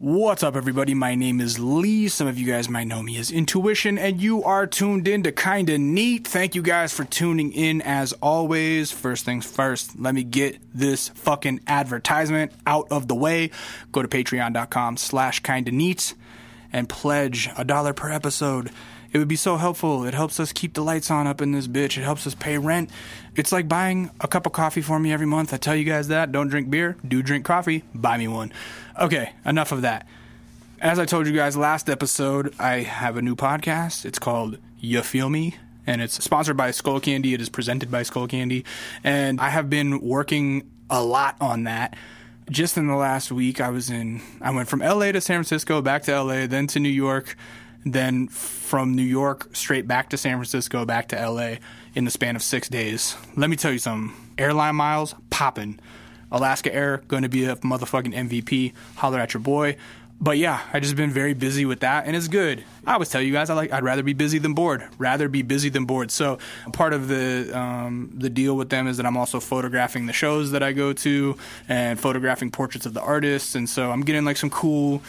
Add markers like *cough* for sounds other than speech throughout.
What's up, everybody? My name is Lee. Some of you guys might know me as Intuition, and you are tuned in to Kinda Neat. Thank you guys for tuning in as always. First things first, let me get this fucking advertisement out of the way. Go to patreon.com slash kinda neat and pledge a dollar per episode. It would be so helpful. It helps us keep the lights on up in this bitch. It helps us pay rent. It's like buying a cup of coffee for me every month. I tell you guys that. Don't drink beer. Do drink coffee. Buy me one. Okay, enough of that. As I told you guys last episode, I have a new podcast. It's called You Feel Me, and it's sponsored by Skullcandy. It is presented by Skullcandy, and I have been working a lot on that. Just in the last week, I was in. I went from LA to San Francisco, back to LA, then to New York, then from New York straight back to San Francisco, back to LA in the span of six days. Let me tell you something. Airline miles popping. Alaska Air going to be a motherfucking MVP. Holler at your boy. But yeah, I just been very busy with that, and it's good. I always tell you guys, I like I'd rather be busy than bored. Rather be busy than bored. So part of the um, the deal with them is that I'm also photographing the shows that I go to and photographing portraits of the artists, and so I'm getting like some cool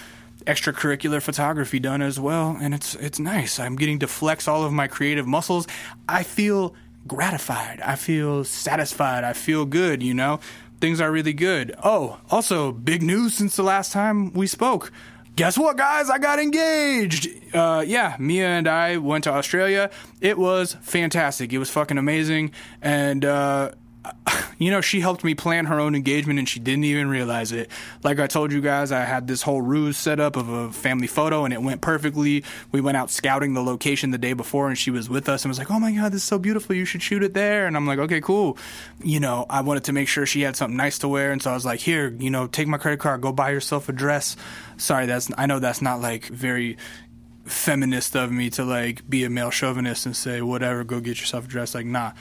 extracurricular photography done as well, and it's it's nice. I'm getting to flex all of my creative muscles. I feel gratified. I feel satisfied. I feel good. You know things are really good. Oh, also, big news since the last time we spoke. Guess what, guys? I got engaged. Uh, yeah, Mia and I went to Australia. It was fantastic. It was fucking amazing. And, uh, *sighs* you know, she helped me plan her own engagement and she didn't even realize it. Like I told you guys, I had this whole ruse set up of a family photo and it went perfectly. We went out scouting the location the day before and she was with us and was like, Oh my God, this is so beautiful. You should shoot it there. And I'm like, Okay, cool. You know, I wanted to make sure she had something nice to wear. And so I was like, Here, you know, take my credit card, go buy yourself a dress. Sorry, that's, I know that's not like very feminist of me to like be a male chauvinist and say, whatever, go get yourself a dress. Like, nah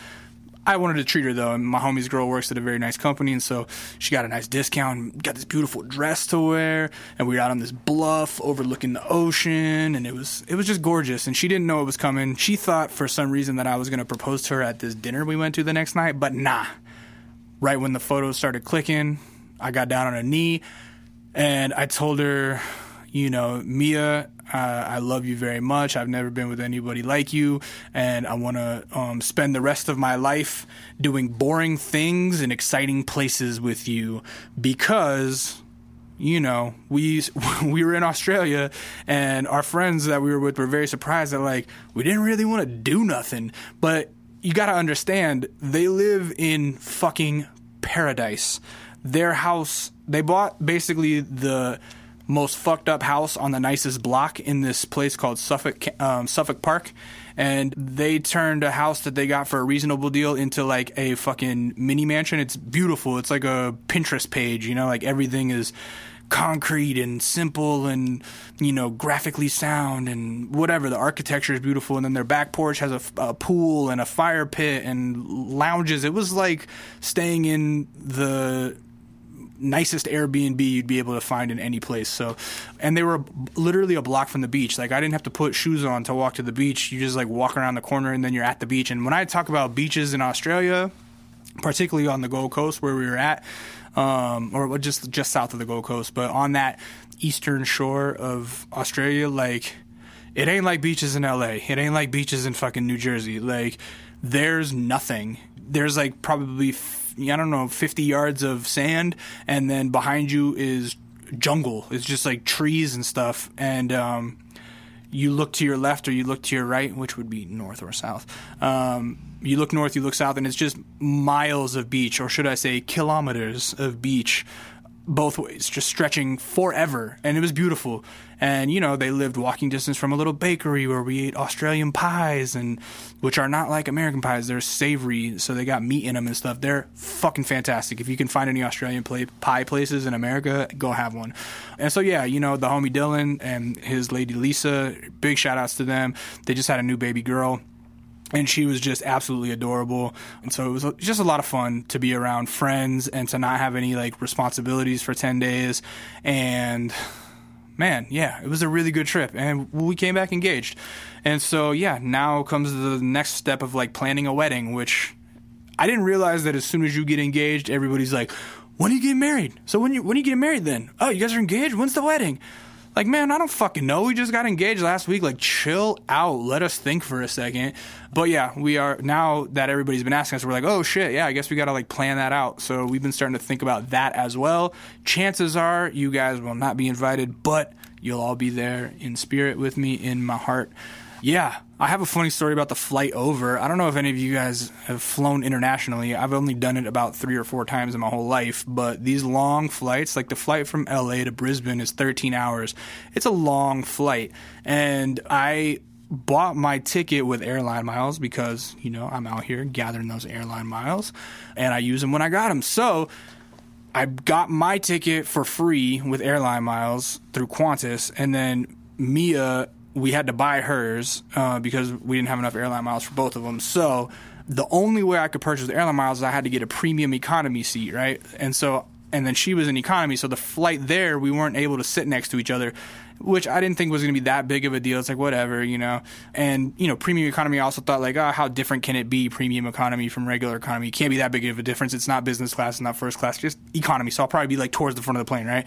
I wanted to treat her though, and my homie's girl works at a very nice company, and so she got a nice discount, got this beautiful dress to wear, and we were out on this bluff overlooking the ocean, and it was it was just gorgeous. And she didn't know it was coming. She thought for some reason that I was going to propose to her at this dinner we went to the next night, but nah. Right when the photos started clicking, I got down on a knee, and I told her, you know, Mia, uh, I love you very much. I've never been with anybody like you, and I want to um, spend the rest of my life doing boring things in exciting places with you because you know, we *laughs* we were in Australia and our friends that we were with were very surprised that like we didn't really want to do nothing. But you got to understand, they live in fucking paradise. Their house, they bought basically the most fucked up house on the nicest block in this place called Suffolk um, Suffolk Park, and they turned a house that they got for a reasonable deal into like a fucking mini mansion. It's beautiful. It's like a Pinterest page, you know, like everything is concrete and simple and you know graphically sound and whatever the architecture is beautiful and then their back porch has a, a, pool and a fire pit and lounges it was like staying in the nicest Airbnb you'd be able to find in any place. So, and they were literally a block from the beach. Like I didn't have to put shoes on to walk to the beach. You just like walk around the corner and then you're at the beach. And when I talk about beaches in Australia, particularly on the Gold Coast where we were at, um, or just just south of the Gold Coast, but on that eastern shore of Australia, like it ain't like beaches in LA. It ain't like beaches in fucking New Jersey. Like there's nothing. There's like probably I don't know, 50 yards of sand, and then behind you is jungle. It's just like trees and stuff. And um, you look to your left or you look to your right, which would be north or south. Um, you look north, you look south, and it's just miles of beach, or should I say, kilometers of beach both ways, just stretching forever. And it was beautiful. And, you know, they lived walking distance from a little bakery where we ate Australian pies, and which are not like American pies. They're savory, so they got meat in them and stuff. They're fucking fantastic. If you can find any Australian play, pie places in America, go have one. And so, yeah, you know, the homie Dylan and his lady Lisa, big shout outs to them. They just had a new baby girl and she was just absolutely adorable. And so it was just a lot of fun to be around friends and to not have any like responsibilities for 10 days. And man, yeah, it was a really good trip. And we came back engaged. And so, yeah, now comes the next step of like planning a wedding, which I didn't realize that as soon as you get engaged, everybody's like, when are you getting married? So when you when are you getting married then? Oh, you guys are engaged. When's the wedding? Like, man, I don't fucking know. We just got engaged last week. Like, chill out. Let us think for a second. But yeah, we are now that everybody's been asking us, we're like, oh shit, yeah, I guess we got to like plan that out. So we've been starting to think about that as well. Chances are you guys will not be invited, but you'll all be there in spirit with me in my heart. Yeah, I have a funny story about the flight over. I don't know if any of you guys have flown internationally. I've only done it about three or four times in my whole life, but these long flights, like the flight from LA to Brisbane is 13 hours. It's a long flight. And I bought my ticket with airline miles because, you know, I'm out here gathering those airline miles and I use them when I got them. So, I got my ticket for free with airline miles through Qantas, and then Mia we had to buy hers uh, because we didn't have enough airline miles for both of them. So the only way I could purchase the airline miles is I had to get a premium economy seat, right? And so and then she was in economy, so the flight there we weren't able to sit next to each other, which I didn't think was going to be that big of a deal. It's like whatever, you know. And you know, premium economy. I also thought like, oh, how different can it be premium economy from regular economy? It can't be that big of a difference. It's not business class, it's not first class, just economy. So I'll probably be like towards the front of the plane, right?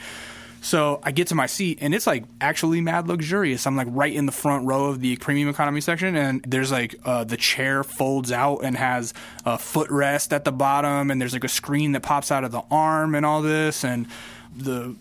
So I get to my seat and it's like actually mad luxurious. I'm like right in the front row of the premium economy section, and there's like uh, the chair folds out and has a footrest at the bottom, and there's like a screen that pops out of the arm and all this, and the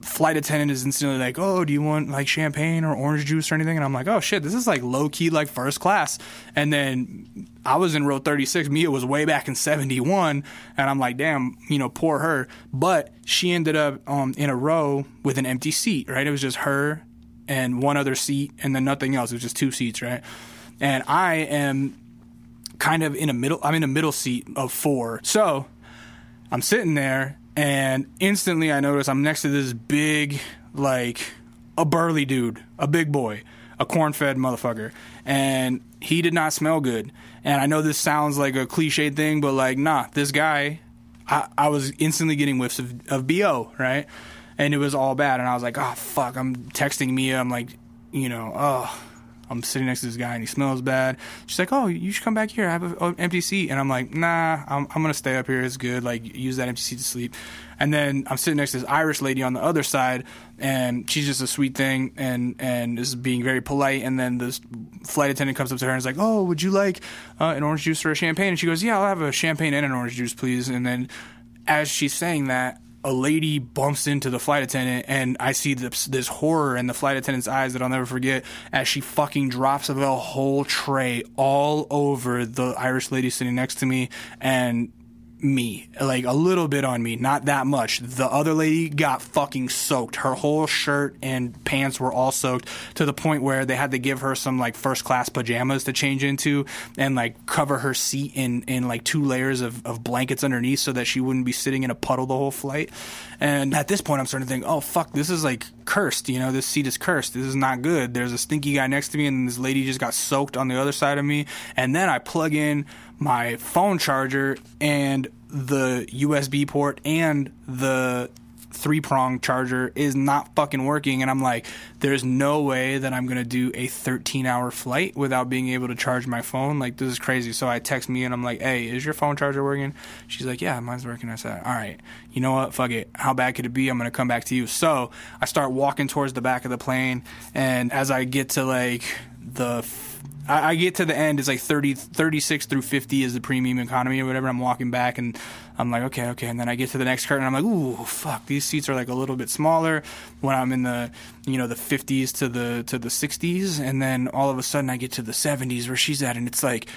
flight attendant is instantly like, "Oh, do you want like champagne or orange juice or anything?" And I'm like, "Oh shit, this is like low key like first class." And then I was in row 36. Mia was way back in 71, and I'm like, "Damn, you know, poor her." But she ended up um, in a row with an empty seat. Right? It was just her and one other seat, and then nothing else. It was just two seats. Right? And I am kind of in a middle. I'm in a middle seat of four. So I'm sitting there and instantly I notice I'm next to this big, like, a burly dude, a big boy, a corn fed motherfucker. And he did not smell good. And I know this sounds like a cliche thing, but like, nah, this guy, I, I was instantly getting whiffs of, of BO, right? And it was all bad. And I was like, oh, fuck. I'm texting Mia. I'm like, you know, oh, I'm sitting next to this guy and he smells bad. She's like, "Oh, you should come back here. I have an empty seat." And I'm like, "Nah, I'm, I'm gonna stay up here. It's good. Like, use that empty seat to sleep." And then I'm sitting next to this Irish lady on the other side, and she's just a sweet thing and and is being very polite. And then this flight attendant comes up to her and is like, "Oh, would you like uh, an orange juice or a champagne?" And she goes, "Yeah, I'll have a champagne and an orange juice, please." And then as she's saying that, a lady bumps into the flight attendant and I see this, this horror in the flight attendant's eyes that I'll never forget as she fucking drops the whole tray all over the Irish lady sitting next to me and me, like a little bit on me, not that much. The other lady got fucking soaked. Her whole shirt and pants were all soaked to the point where they had to give her some like first class pajamas to change into and like cover her seat in, in like two layers of, of blankets underneath so that she wouldn't be sitting in a puddle the whole flight. And at this point, I'm starting to think, oh fuck, this is like cursed. You know, this seat is cursed. This is not good. There's a stinky guy next to me, and this lady just got soaked on the other side of me. And then I plug in my phone charger and the USB port and the three prong charger is not fucking working. And I'm like, there's no way that I'm going to do a 13 hour flight without being able to charge my phone. Like, this is crazy. So I text me and I'm like, hey, is your phone charger working? She's like, yeah, mine's working. I said, all right, you know what? Fuck it. How bad could it be? I'm going to come back to you. So I start walking towards the back of the plane. And as I get to like the I, I, get to the end, it's like 30, 36 through 50 is the premium economy or whatever. I'm walking back and I'm like, okay, okay. And then I get to the next curtain, I'm like, ooh, fuck, these seats are like a little bit smaller when I'm in the, you know, the 50s to the, to the 60s. And then all of a sudden I get to the 70s where she's at and it's like,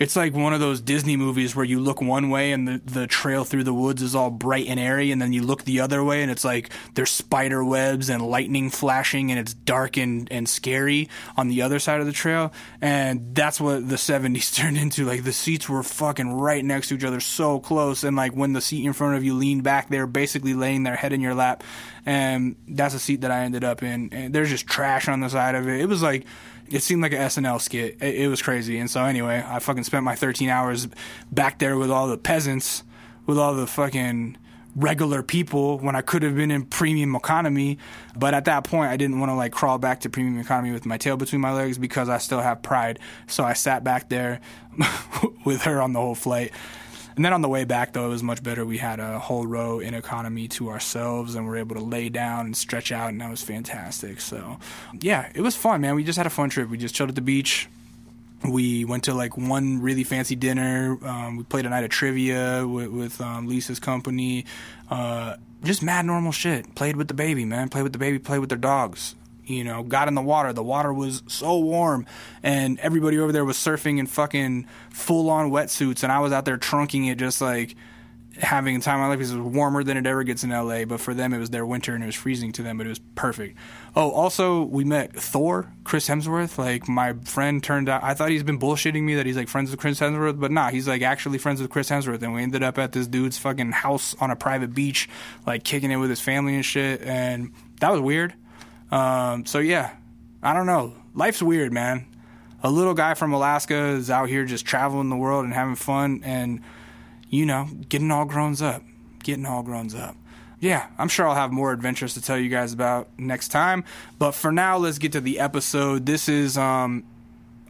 it's like one of those Disney movies where you look one way and the, the trail through the woods is all bright and airy, and then you look the other way and it's like there's spider webs and lightning flashing and it's dark and, and scary on the other side of the trail. And that's what the 70s *laughs* turned into. Like the seats were fucking right next to each other, so close. And like when the seat in front of you leaned back, they were basically laying their head in your lap. And that's a seat that I ended up in. And there's just trash on the side of it. It was like, it seemed like an SNL skit. It, it, was crazy. And so anyway, I fucking spent my 13 hours back there with all the peasants, with all the fucking regular people when I could have been in premium economy. But at that point, I didn't want to like crawl back to premium economy with my tail between my legs because I still have pride. So I sat back there *laughs* with her on the whole flight. And then on the way back, though, it was much better. We had a whole row in economy to ourselves and we were able to lay down and stretch out, and that was fantastic. So, yeah, it was fun, man. We just had a fun trip. We just chilled at the beach. We went to like one really fancy dinner. Um, we played a night of trivia with, with um, Lisa's company. Uh, just mad normal shit. Played with the baby, man. Played with the baby. Played with their dogs you know, got in the water. The water was so warm, and everybody over there was surfing in fucking full on wetsuits, and I was out there trunking it just like having a time of my life it was warmer than it ever gets in LA. But for them, it was their winter and it was freezing to them, but it was perfect. Oh, also, we met Thor, Chris Hemsworth. Like, my friend turned out, I thought he's been bullshitting me that he's like friends with Chris Hemsworth, but nah, he's like actually friends with Chris Hemsworth. And we ended up at this dude's fucking house on a private beach, like kicking it with his family and shit. And that was weird. Um, so yeah, I don't know. Life's weird, man. A little guy from Alaska is out here just traveling the world and having fun and, you know, getting all grown up. Getting all grown up. Yeah, I'm sure I'll have more adventures to tell you guys about next time. But for now, let's get to the episode. This is um,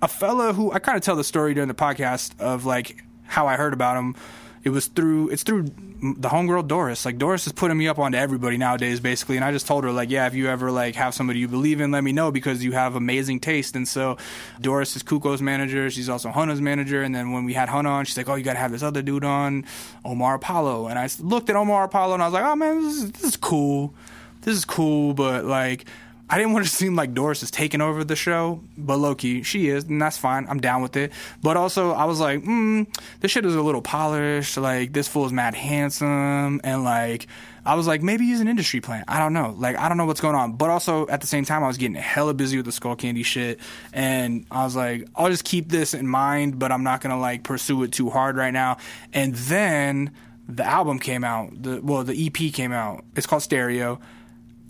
a fella who I kind of tell the story during the podcast of like how I heard about him it was through it's through the homegirl Doris. Like Doris is putting me up onto everybody nowadays, basically. And I just told her like, yeah, if you ever like have somebody you believe in, let me know because you have amazing taste. And so Doris is Cuco's manager. She's also Hunna's manager. And then when we had Hunna on, she's like, oh, you got to have this other dude on, Omar Apollo. And I looked at Omar Apollo and I was like, oh man, this is, this is cool. This is cool, but like I didn't want to seem like Doris is taking over the show, but Loki, she is, and that's fine. I'm down with it. But also, I was like, hmm, this shit is a little polished. Like, this fool is mad handsome. And, like, I was like, maybe he's an industry plant. I don't know. Like, I don't know what's going on. But also, at the same time, I was getting hella busy with the Skullcandy shit. And I was like, I'll just keep this in mind, but I'm not going to, like, pursue it too hard right now. And then the album came out. The Well, the EP came out. It's called Stereo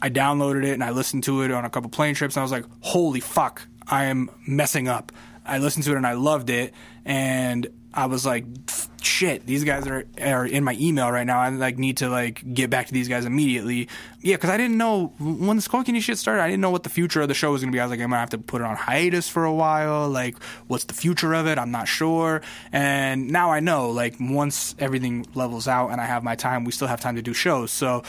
I downloaded it and I listened to it on a couple plane trips and I was like, holy fuck, I am messing up. I listened to it and I loved it and I was like, shit, these guys are are in my email right now. I like need to like get back to these guys immediately. Yeah, because I didn't know when the Skullcandy shit started. I didn't know what the future of the show was gonna be. I was like, I'm gonna have to put it on hiatus for a while. Like, what's the future of it? I'm not sure. And now I know. Like, once everything levels out and I have my time, we still have time to do shows. So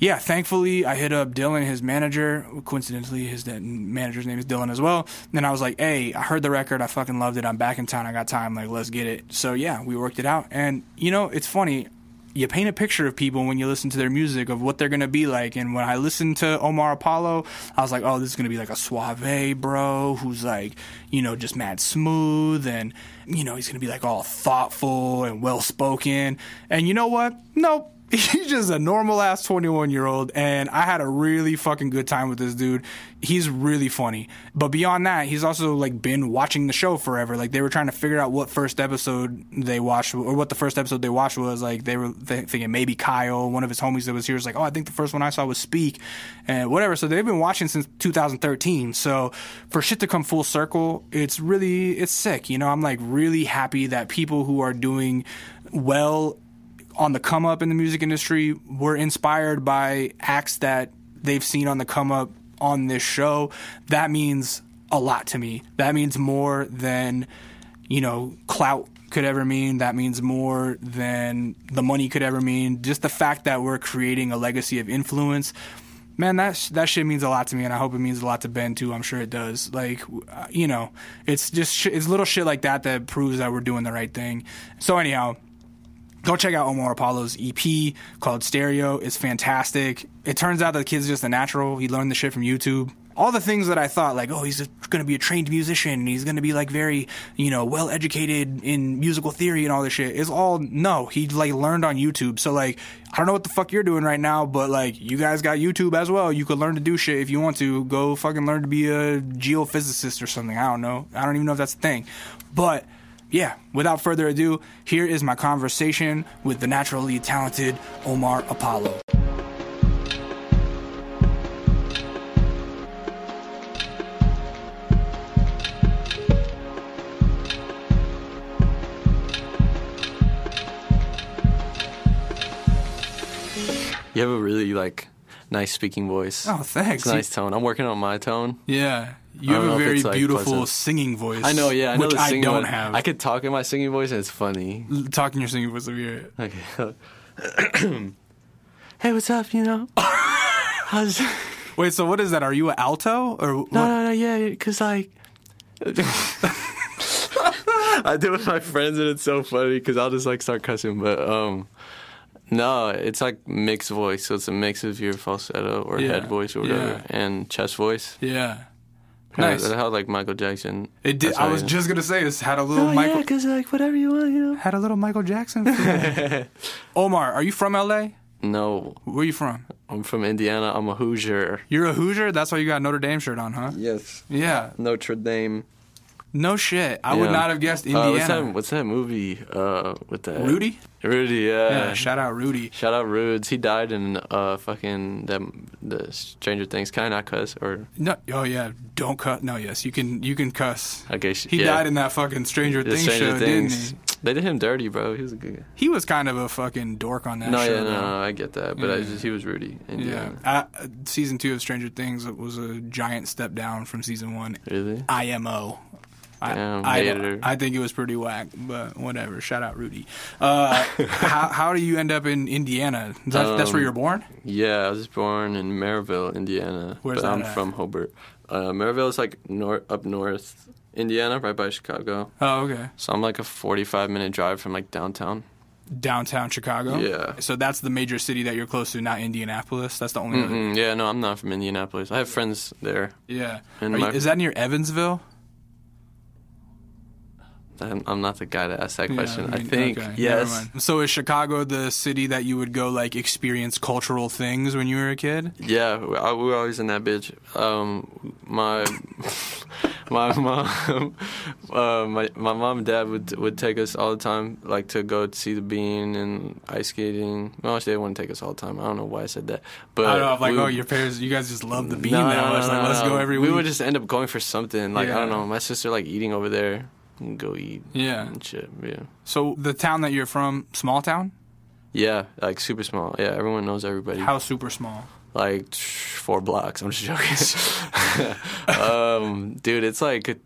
yeah, thankfully, I hit up Dylan, his manager. Coincidentally, his manager's name is Dylan as well. And I was like, hey, I heard the record. I fucking loved it. I'm back in town. I got time. Like, let's get it. So, yeah, we worked it out. And, you know, it's funny. You paint a picture of people when you listen to their music of what they're to be like. And when I listened to Omar Apollo, I was like, oh, this is to be like a suave bro who's like, you know, just mad smooth. And, you know, he's to be like all thoughtful and well spoken. And you know what? Nope *laughs* he's just a normal ass 21 year old and i had a really fucking good time with this dude. He's really funny. But beyond that he's also like been watching the show forever. Like they were trying to figure out what first episode they watched or what the first episode they watched was. Like they were th- thinking maybe kyle one of his homies that was here was like oh i think the first one i saw was speak and whatever. So they've been watching since 2013 so for shit to come full circle it's really it's sick you know? I'm like really happy that people who are doing well on the come up in the music industry were inspired by acts that they've seen on the come up on this show. That means a lot to me. That means more than, you know, clout could ever mean. That means more than the money could ever mean. Just the fact that we're creating a legacy of influence. Man, that that shit means a lot to me, and I hope it means a lot to Ben too. I'm sure it does. Like, uh, you know, it's just sh- it's little shit like that that proves that we're doing the right thing. So anyhow, go check out Omar Apollo's EP called Stereo. It's fantastic. It turns out that the kid's just a natural. He learned the shit from YouTube. All the things that I thought, like, oh, he's going to be a trained musician. He's going to be like very, you know, well educated in musical theory and all this shit. Is all no. He like learned on YouTube. So like, I don't know what the fuck you're doing right now, but like, you guys got YouTube as well. You could learn to do shit if you want to. Go fucking learn to be a geophysicist or something. I don't know. I don't even know if that's a thing, but yeah, without further ado, here is my conversation with the naturally talented Omar Apollo. You have a really like nice speaking voice. Oh, thanks. nice tone. I'm working on my tone. Yeah, You have a very like, beautiful pleasant. singing voice. I know, yeah, I know which I don't one. have. I could talk in my singing voice and it's funny. L- talk in your singing voice. Hear it. Okay. *coughs* hey, what's up? You know, *laughs* how's Wait, so what is that? Are you an alto or what? no, no, no, yeah, because like. *laughs* *laughs* I do it with my friends and it's so funny because I'll just like start cussing, but um, no, it's like mixed voice, so it's a mix of your falsetto or Yeah, head voice or whatever, yeah. and chest voice. Yeah. Kinda Nice. How like Michael Jackson. It did. I was he- just gonna say this had a little Oh Michael yeah, because like whatever you want, you know. had a little Michael Jackson. *laughs* Omar, are you from LA? No, Where are you from? I'm from Indiana. I'm a Hoosier. You're a Hoosier. That's why you got a Notre Dame shirt on, huh? Yes. Yeah. Notre Dame. No shit. I would not have guessed Uh, Indiana. what's that? What's that movie? Uh, with that Rudy? Rudy, yeah. Yeah. Shout out Rudy. Shout out Rudes. He died in uh fucking that the Stranger Things. Can I not cuss or No. Oh yeah. Don't cuss. No. Yes. You can. You can cuss. okay? sh- He yeah. died in that fucking Stranger the Things Stranger show, Things. didn't he? They did him dirty, bro. He was a good guy. He was kind of a fucking dork on that No, show. yeah, no, no, I get that, but I just he was Rudy. Yeah. Indiana. Uh, season two of Stranger Things was a giant step down from season one. Really? IMO. I, I. I think it was pretty whack, but whatever. Shout out Rudy. Uh, *laughs* how, how do you end up in Indiana? That, that's where Um, you're born? Yeah, I was born in Merrillville, Indiana. Where's but that I'm at? from Hobart. Uh, Merrillville is like nor- up north, Indiana, right by Chicago. Oh, okay. So I'm like a 45 minute drive from like downtown. Downtown Chicago. Yeah. So that's the major city that you're close to, not Indianapolis. That's the only. Mm-mm, yeah, no, I'm not from Indianapolis. I have friends there. Yeah. You- my- is that near Evansville? I'm, I'm not the guy to ask that question. Yeah, I, mean, think okay, yes. So is Chicago the city that you would go like experience cultural things when you were a kid? Yeah, we, I, we were always in that bitch. Um, my *laughs* my mom, *laughs* uh, my my mom and dad would would take us all the time, like to go to see the bean and ice skating. Well, actually, they wouldn't take us all the time. I don't know why I said that, but I don't know. Like, we oh, your parents, you guys just love the bean No, that no, much. no, like, no, let's no. go every we week. would just end up going for something. Like I don't know. My sister like eating over there. And Go eat yeah. and shit. Yeah. So the town that you're from, small town? Yeah, like super small. Yeah, everyone knows everybody. How super small? like four blocks. I'm just joking. *laughs* *laughs* um, dude, it's like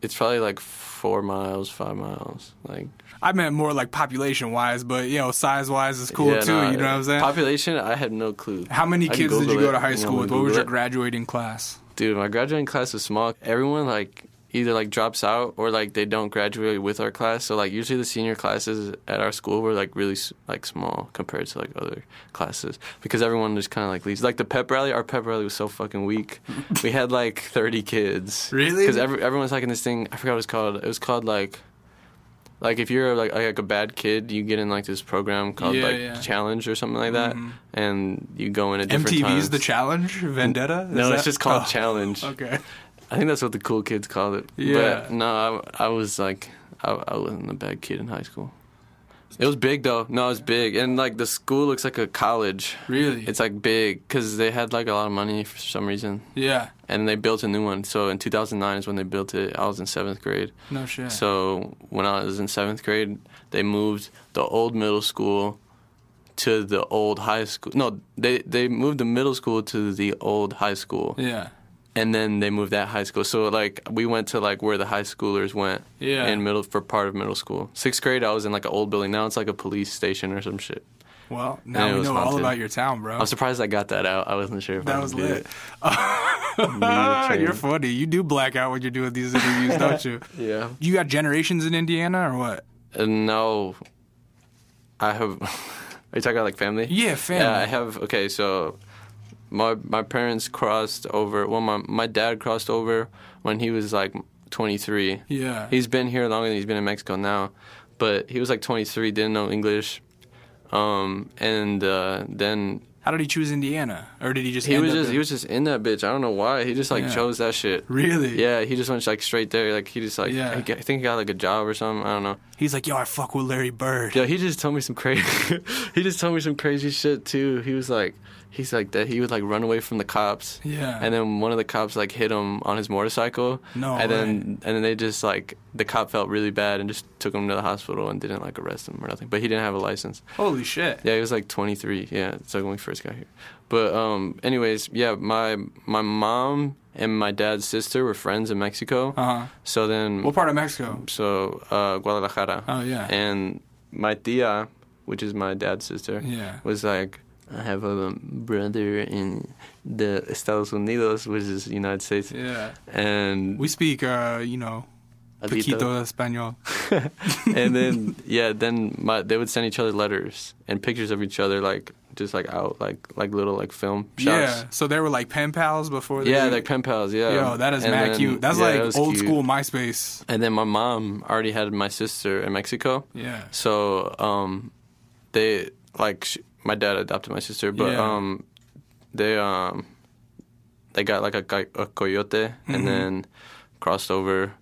it's probably like four miles, five miles. Like I meant more like population wise, but you know, size wise is cool yeah, too. no, you know what I'm saying? Population, I had no clue. How many kids did you go it. to high You school with? What was your it? graduating class? Dude, my graduating class was small. Everyone like either like drops out or like they don't graduate with our class. So like usually the senior classes at our school were like really like small compared to like other classes because everyone just kind of like leaves. Like the pep rally, our pep rally was so fucking weak. we had like 30 kids. Really? Because every, everyone's like in this thing. I forgot what it was called. It was called like. Like if you're like like a bad kid, you get in like this program called Yeah, like yeah. Challenge or something like that, Mhm. and you go in at different time MTV's times. The Challenge, Vendetta. Is no, that- it's just called Oh, Challenge. Okay. I think that's what the cool kids called it. Yeah. But no, I, I was like, I, I wasn't a bad kid in high school. It was big though. No, it was big, and like the school looks like a college. Really? It's like big because they had like a lot of money for some reason, yeah. and they built a new one. So in 2009 is when they built it. I was in seventh grade. No shit. So when I was in seventh grade, they moved the old middle school to the old high school. No, they they moved the middle school to the old high school yeah. And then they moved that high school. So like we went to like where the high schoolers went Yeah. in middle for part of middle school. Sixth grade, I was in like an old building. Now it's like a police station or some shit. Well, now we was know all about your town, bro. I'm surprised I got that out. I wasn't sure if I that was did lit. it. *laughs* you're funny. You do black out when you're doing these interviews, don't *laughs* you? Yeah. You got generations in Indiana or what? Uh, no, I have. *laughs* Are you talking about like family? Yeah, family. Yeah, I have. Okay, so my my parents crossed over. Well, my my dad crossed over when he was like 23. Yeah. He's been here longer than he's been in Mexico now, but he was like 23, didn't know English, um, and uh, then How did he choose Indiana, or did he just? he was just in- he was just in that bitch. I don't know why. He just like Yeah. chose that shit. really. Yeah, he just went like straight there. Like he just like Yeah. I think he got like a job or something. I don't know. He's like, yo, I fuck with Larry Bird. Yeah, he just told me some crazy. *laughs* he just told me some crazy shit too. He was like, he's like that. He would like run away from the cops. Yeah. And then one of the cops like hit him on his motorcycle. No And then and then they just like the cop felt really bad and just took him to the hospital and didn't like arrest him or nothing. But he didn't have a license. Holy shit. Yeah, he was like 23. Yeah, it's like when we first got here. But um, anyways, yeah, my my mom and my dad's sister were friends in Mexico. Uh huh. So then, What part of Mexico? so uh, Guadalajara. Oh yeah. And my tia, which is my dad's sister, yeah. was like, I have a brother in the Estados Unidos, which is United States, Yeah. and We speak, uh, you know, Adito. poquito español. *laughs* and then *laughs* yeah, then my they would send each other letters and pictures of each other, like just like out, like like little like film shots. Yeah. So they were like pen pals before. Yeah, like pen pals. Yeah. Yo, that is And mad then- cute. That's yeah, like that old cute. school MySpace. And then my mom already had my sister in Mexico, Yeah. so um, they like sh- my dad adopted my sister, but Yeah. um, they um, they got like a, a coyote Mm-hmm. and then crossed over,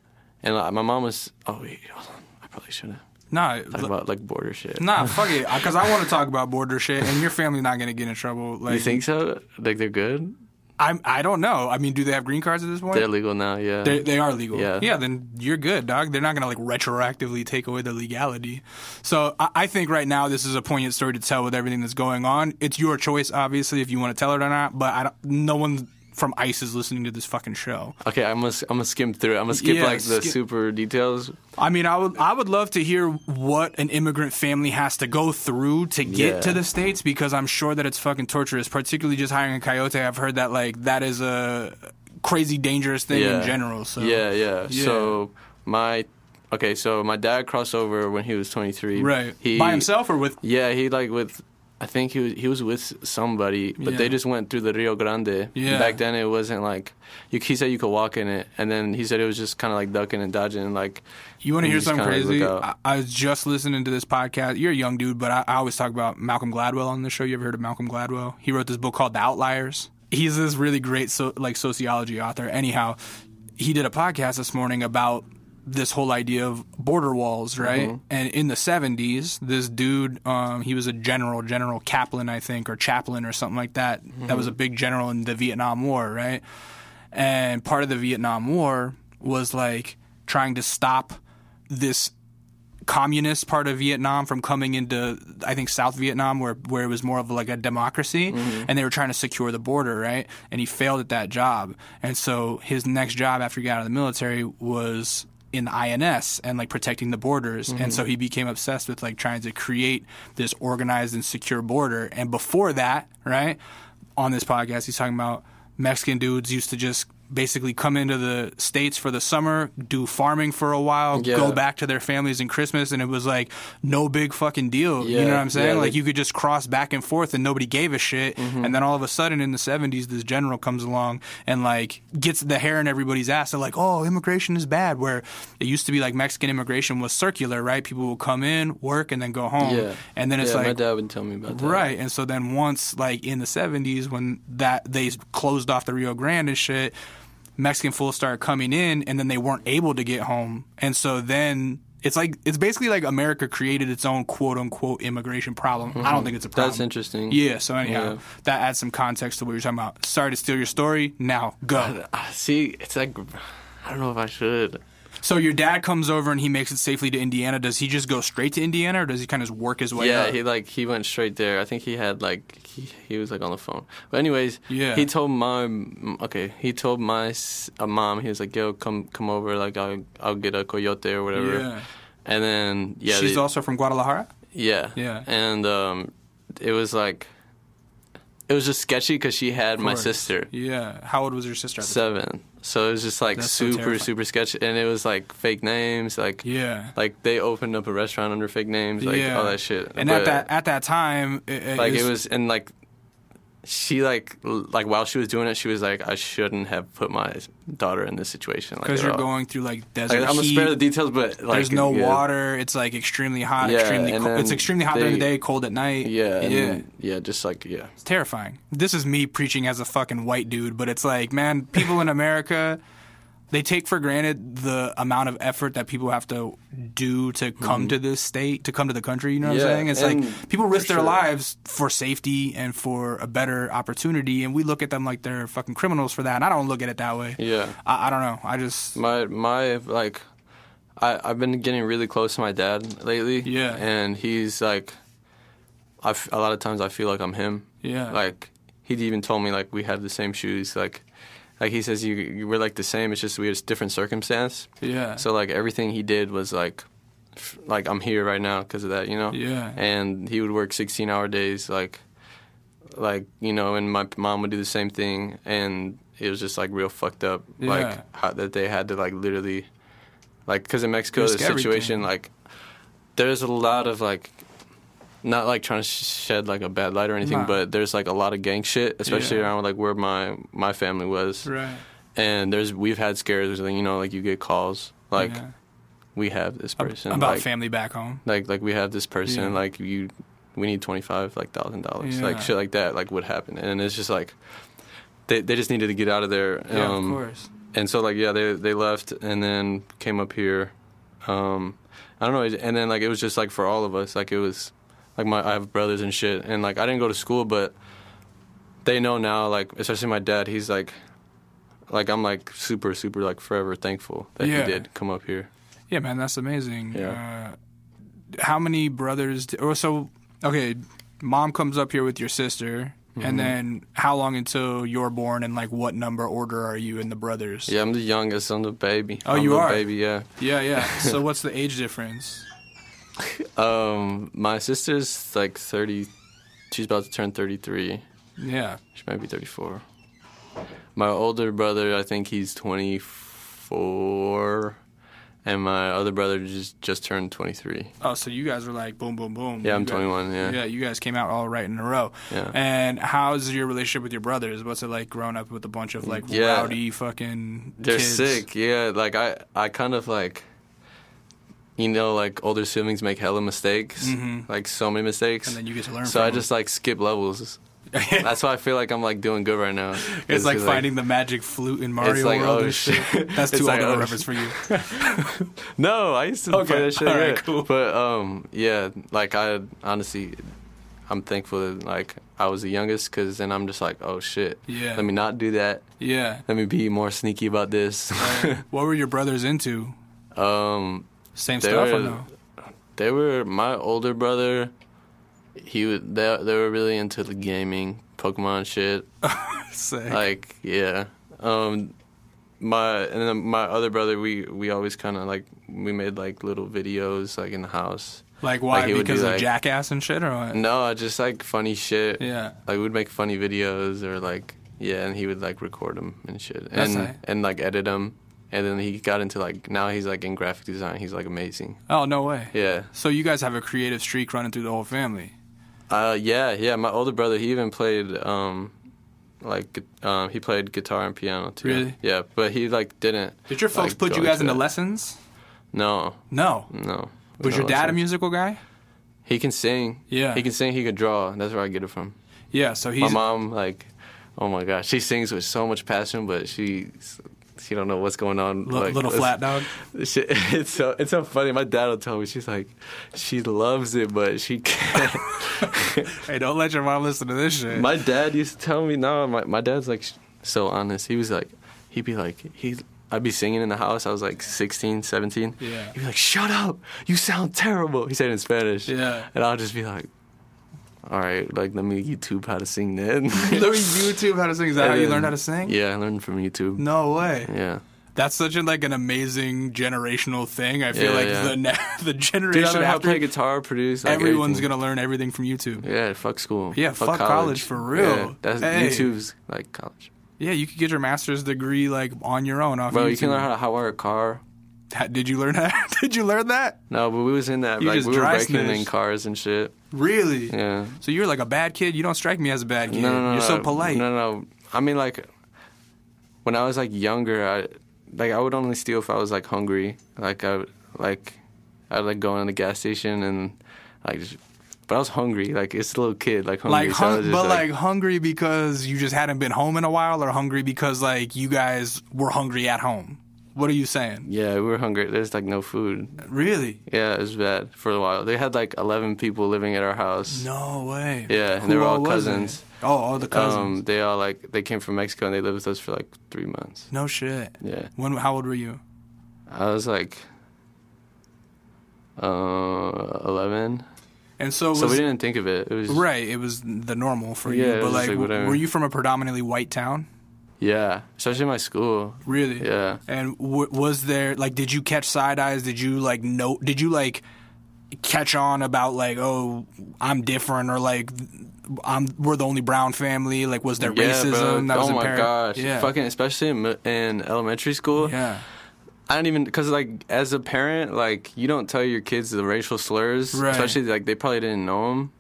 and like, my mom was oh wait, hold on, I probably shouldn't Nah. talk about like border shit. Nah, *laughs* fuck it. Because I want to talk about border shit, and your family's not gonna get in trouble. Like, you think so? Like they're good? I I don't know. I mean, do they have green cards at this point? They're legal now. Yeah. They, they are legal. Yeah. Yeah, then you're good, dog. They're not going to like retroactively take away the legality. So I, I think right now this is a poignant story to tell with everything that's going on. It's your choice, obviously, if you want to tell it or not. But I don't, no one from ICE is listening to this fucking show. okay, I'm gonna I'm gonna skim through. it. I'm gonna skip Yeah, like the skip- super details. I mean, I would I would love to hear what an immigrant family has to go through to get Yeah. to the states because I'm sure that it's fucking torturous. Particularly just hiring a coyote. I've heard that like that is a crazy dangerous thing in general. So Yeah, yeah, Yeah. So my okay, so my dad crossed over when he was 23. right He, by himself or with Yeah, he like with. I think he was he was with somebody, but Yeah. they just went through the Rio Grande. Yeah. Back then, it wasn't like you, he said you could walk in it, and then he said it was just kind of like ducking and dodging, like You want to hear something crazy? I. I was just listening to this podcast. You're a young dude, but I, I always talk about Malcolm Gladwell on the show. You ever heard of Malcolm Gladwell? He wrote this book called The Outliers. He's this really great so, like sociology author. Anyhow, he did a podcast this morning about this whole idea of border walls, right? Mm-hmm. And in the 70s, this dude, um, he was a general, General Kaplan, I think, or Chaplain or something like that. That was mm-hmm. a big general in the Vietnam War, right? And part of the Vietnam War was like trying to stop this communist part of Vietnam from coming into I think South Vietnam where where it was more of like a democracy mm-hmm. and they were trying to secure the border, right? And he failed at that job. And so his next job after he got out of the military was in the INS and like protecting the borders. And mm-hmm. so he became obsessed with like trying to create this organized and secure border. And before that, right, on this podcast he's talking about Mexican dudes used to just basically come into the states for the summer, do farming for a while, Yeah. go back to their families in Christmas, and it was like no big fucking deal. you know what I'm saying? yeah, like you could just cross back and forth and nobody gave a shit. Mm-hmm. And then all of a sudden in the 70s, this general comes along and like gets the hair in everybody's ass. They're like, oh, immigration is bad. Where it used to be like Mexican immigration was circular, right? People will come in, work, and then go home. yeah. And then it's yeah, my dad would tell me about that. Right. And so then once like in the 70s when that they closed off the Rio Grande and shit, Mexican fools started coming in and then they weren't able to get home. And so then it's like it's basically like America created its own quote unquote immigration problem. I don't think it's a mm-hmm. problem. That's interesting. Yeah, so anyhow, Yeah. that adds some context to what you're talking about. Sorry to steal your story. Now go. See, it's like I don't know if I should. So your dad comes over and he makes it safely to Indiana. Does he just go straight to Indiana or does he kind of work his way yeah, up? he like he went straight there. I think he had like he, he was like on the phone. But anyways, Yeah. he told my okay. He told my uh, mom. He was like, "Yo, come come over. Like I'll I'll get a coyote or whatever." Yeah. And then yeah, She's they- also from Guadalajara? yeah Yeah. And um, it was like it was just sketchy because she had my sister Yeah. How old was your sister? At the seven. So it was just like That's so super terrifying. super sketchy, and it was like fake names, like Yeah. like they opened up a restaurant under fake names, like yeah. all that shit. And But- at that at that time, it, like it was and like she like like while she was doing it she was like i shouldn't have put my daughter in this situation like, because at you're all. going through like desert like, i'm gonna heat. spare the details but like There's no yeah, water. It's like extremely hot. Yeah, extremely cold. It's extremely hot during the day, cold at night. yeah yeah. then- yeah just like yeah It's terrifying. This is me preaching as a fucking white dude, but it's like, man, people in America, they take for granted the amount of effort that people have to do to come to this state, to come to the country. You know what Mm-hmm. Yeah, I'm saying? It's like people risk their sure. lives for safety and for a better opportunity, and we look at them like they're fucking criminals for that. And I don't look at it that way. yeah I, I don't know. I just my my like i i've been getting really close to my dad lately Yeah. and he's like I a lot of times i feel like i'm him yeah. like he even told me like we have the same shoes like like he says you you were like the same. It's just we had a different circumstance. Yeah. So like everything he did was like, like I'm here right now because of that, you know. Yeah. And he would work 16 hour days, like, like you know, and my mom would do the same thing, and it was just like real fucked up, Yeah. like how, that they had to like literally, like because in Mexico Risk the situation everything. like, there's a lot of like. Not like trying to shed like a bad light or anything, Nah. but there's like a lot of gang shit, especially Yeah. around like where my my family was right. and there's we've had scares you know like you get calls like Yeah. we have this person about like, family back home. like like we have this person Yeah. like you we need 25 like thousand dollars like shit like that like would happen and it's just like they they just needed to get out of there Yeah, um, of course. and so like yeah they they left and then came up here um i don't know and then like it was just like for all of us like it was like my i have brothers and shit and like i didn't go to school but they know now like especially my dad he's like like i'm like super super like forever thankful that Yeah. he did come up here Yeah, man, that's amazing. Yeah. Uh, how many brothers? d or so? Okay, mom comes up here with your sister, Mm-hmm. and then how long until you're born? And like, what number order are you in the brothers? yeah i'm the youngest i'm the baby Oh, I'm you the are? baby yeah yeah, yeah. *laughs* so what's the age difference? *laughs* um my sister's like 30 she's about to turn 33 Yeah, She might be 34. My older brother, I think he's 24, and my other brother just just turned 23. Oh, so you guys were like boom, boom, boom. Yeah, I'm guys- 21. Yeah. Yeah, you guys came out all right in a row. Yeah. And how's your relationship with your brothers? What's it like growing up with a bunch of like Yeah. rowdy fucking They're kids? sick. Yeah, like I I kind of like. You know, like older siblings make hella mistakes, like so many mistakes. Mm-hmm. And then you get to learn so I them. just like skip levels. *laughs* That's why I feel like I'm like doing good right now. It's like finding the magic flute in Mario like, World oh, shit. That's too like, old of a oh, reference for you. *laughs* No, I used to Okay, play that shit. all right, yeah. cool. But um, yeah, like I honestly, I'm thankful that like I was the youngest because then I'm just like, oh shit, Yeah. Let me not do that. Yeah. Let me be more sneaky about this. *laughs* what were your brothers into? um, Same They stuff or no? they were my older brother. He would they they were really into the gaming, Pokemon shit. *laughs* Like yeah um my and then my other brother we we always kind of like we made like little videos like in the house Like why? like, because of like- Jackass and shit or what? no just like funny shit Yeah. like we'd make funny videos or like yeah and he would like record them and shit That's and tight. and like edit them and then he got into like now he's like in graphic design he's like amazing Oh no way. yeah So you guys have a creative streak running through the whole family. uh yeah yeah my older brother he even played um like um he played guitar and piano too Really? yeah but he like didn't Did your folks like, put you guys into that. lessons? No, No. no. Was No your dad a musical guy? He can sing. Yeah. He can sing. He could draw. That's where I get it from. Yeah. So he My mom, like, oh my gosh, she sings with so much passion, but she, she don't know what's going on. li- like, little flat dog. *laughs* She, it's so it's so funny. My dad will tell me she's like, she loves it, but she can't. *laughs* Hey, don't let your mom listen to this shit. my dad used to tell me. No, my my dad's like so honest. He was like, he'd be like, he. I'd be singing in the house. I was like 16, 17. Yeah. He'd be like, "Shut up! You sound terrible." He said in Spanish. Yeah. And I'll just be like, "All right, like let me YouTube how to sing then." *laughs* me YouTube how to sing. Is that how you And learned how to sing? Yeah, I learned from YouTube. No way. Yeah. That's such a, like an amazing generational thing. I feel Yeah, like yeah. the ne- *laughs* the Dude, generation I how to after play guitar, produce. Like, everyone's everything. gonna learn everything from YouTube. Yeah, fuck school. Yeah, fuck college, for real. Yeah, that's Hey. YouTube's like college. Yeah, you could get your master's degree like on your own off Bro, YouTube. you can learn how to hotwire a car. Ha- Did you learn *laughs* that? Did you learn that? No, but we was in that. You like we were breaking in cars and shit. Really? Yeah. So you're like a bad kid. You don't strike me as a bad kid. No, no, no. you're so polite. No, no. I mean, like, when I was like younger, I like I would only steal if I was like hungry. Like I would, like I'd like go in the gas station and like, just, but I was hungry. Like it's a little kid, like hungry. Like, hung- just, but like hungry because you just hadn't been home in a while, or hungry because like you guys were hungry at home. What are you saying? yeah, we were hungry. There's like no food. Really? Yeah, it was bad for a while. They had like 11 people living at our house. No way. Yeah, and Who they were all it? cousins. Oh, all the cousins. Um, they all like they came from Mexico and they lived with us for like three months. no shit. Yeah, When? How old were you? I was like uh, 11. And so was So we didn't think of it. It was right. It was the normal for Yeah, you. But like, like, were you from a predominantly white town? Yeah, especially in my school. Really? Yeah. And w- was there like did you catch side eyes? Did you like note? Did you like catch on about like oh I'm different or like I'm we're the only brown family? Like was there Yeah, racism bro. that was oh my apparent? gosh. Yeah. Fucking, especially in, in elementary school. yeah. I don't even because like as a parent, like you don't tell your kids the racial slurs, Right. especially like they probably didn't know them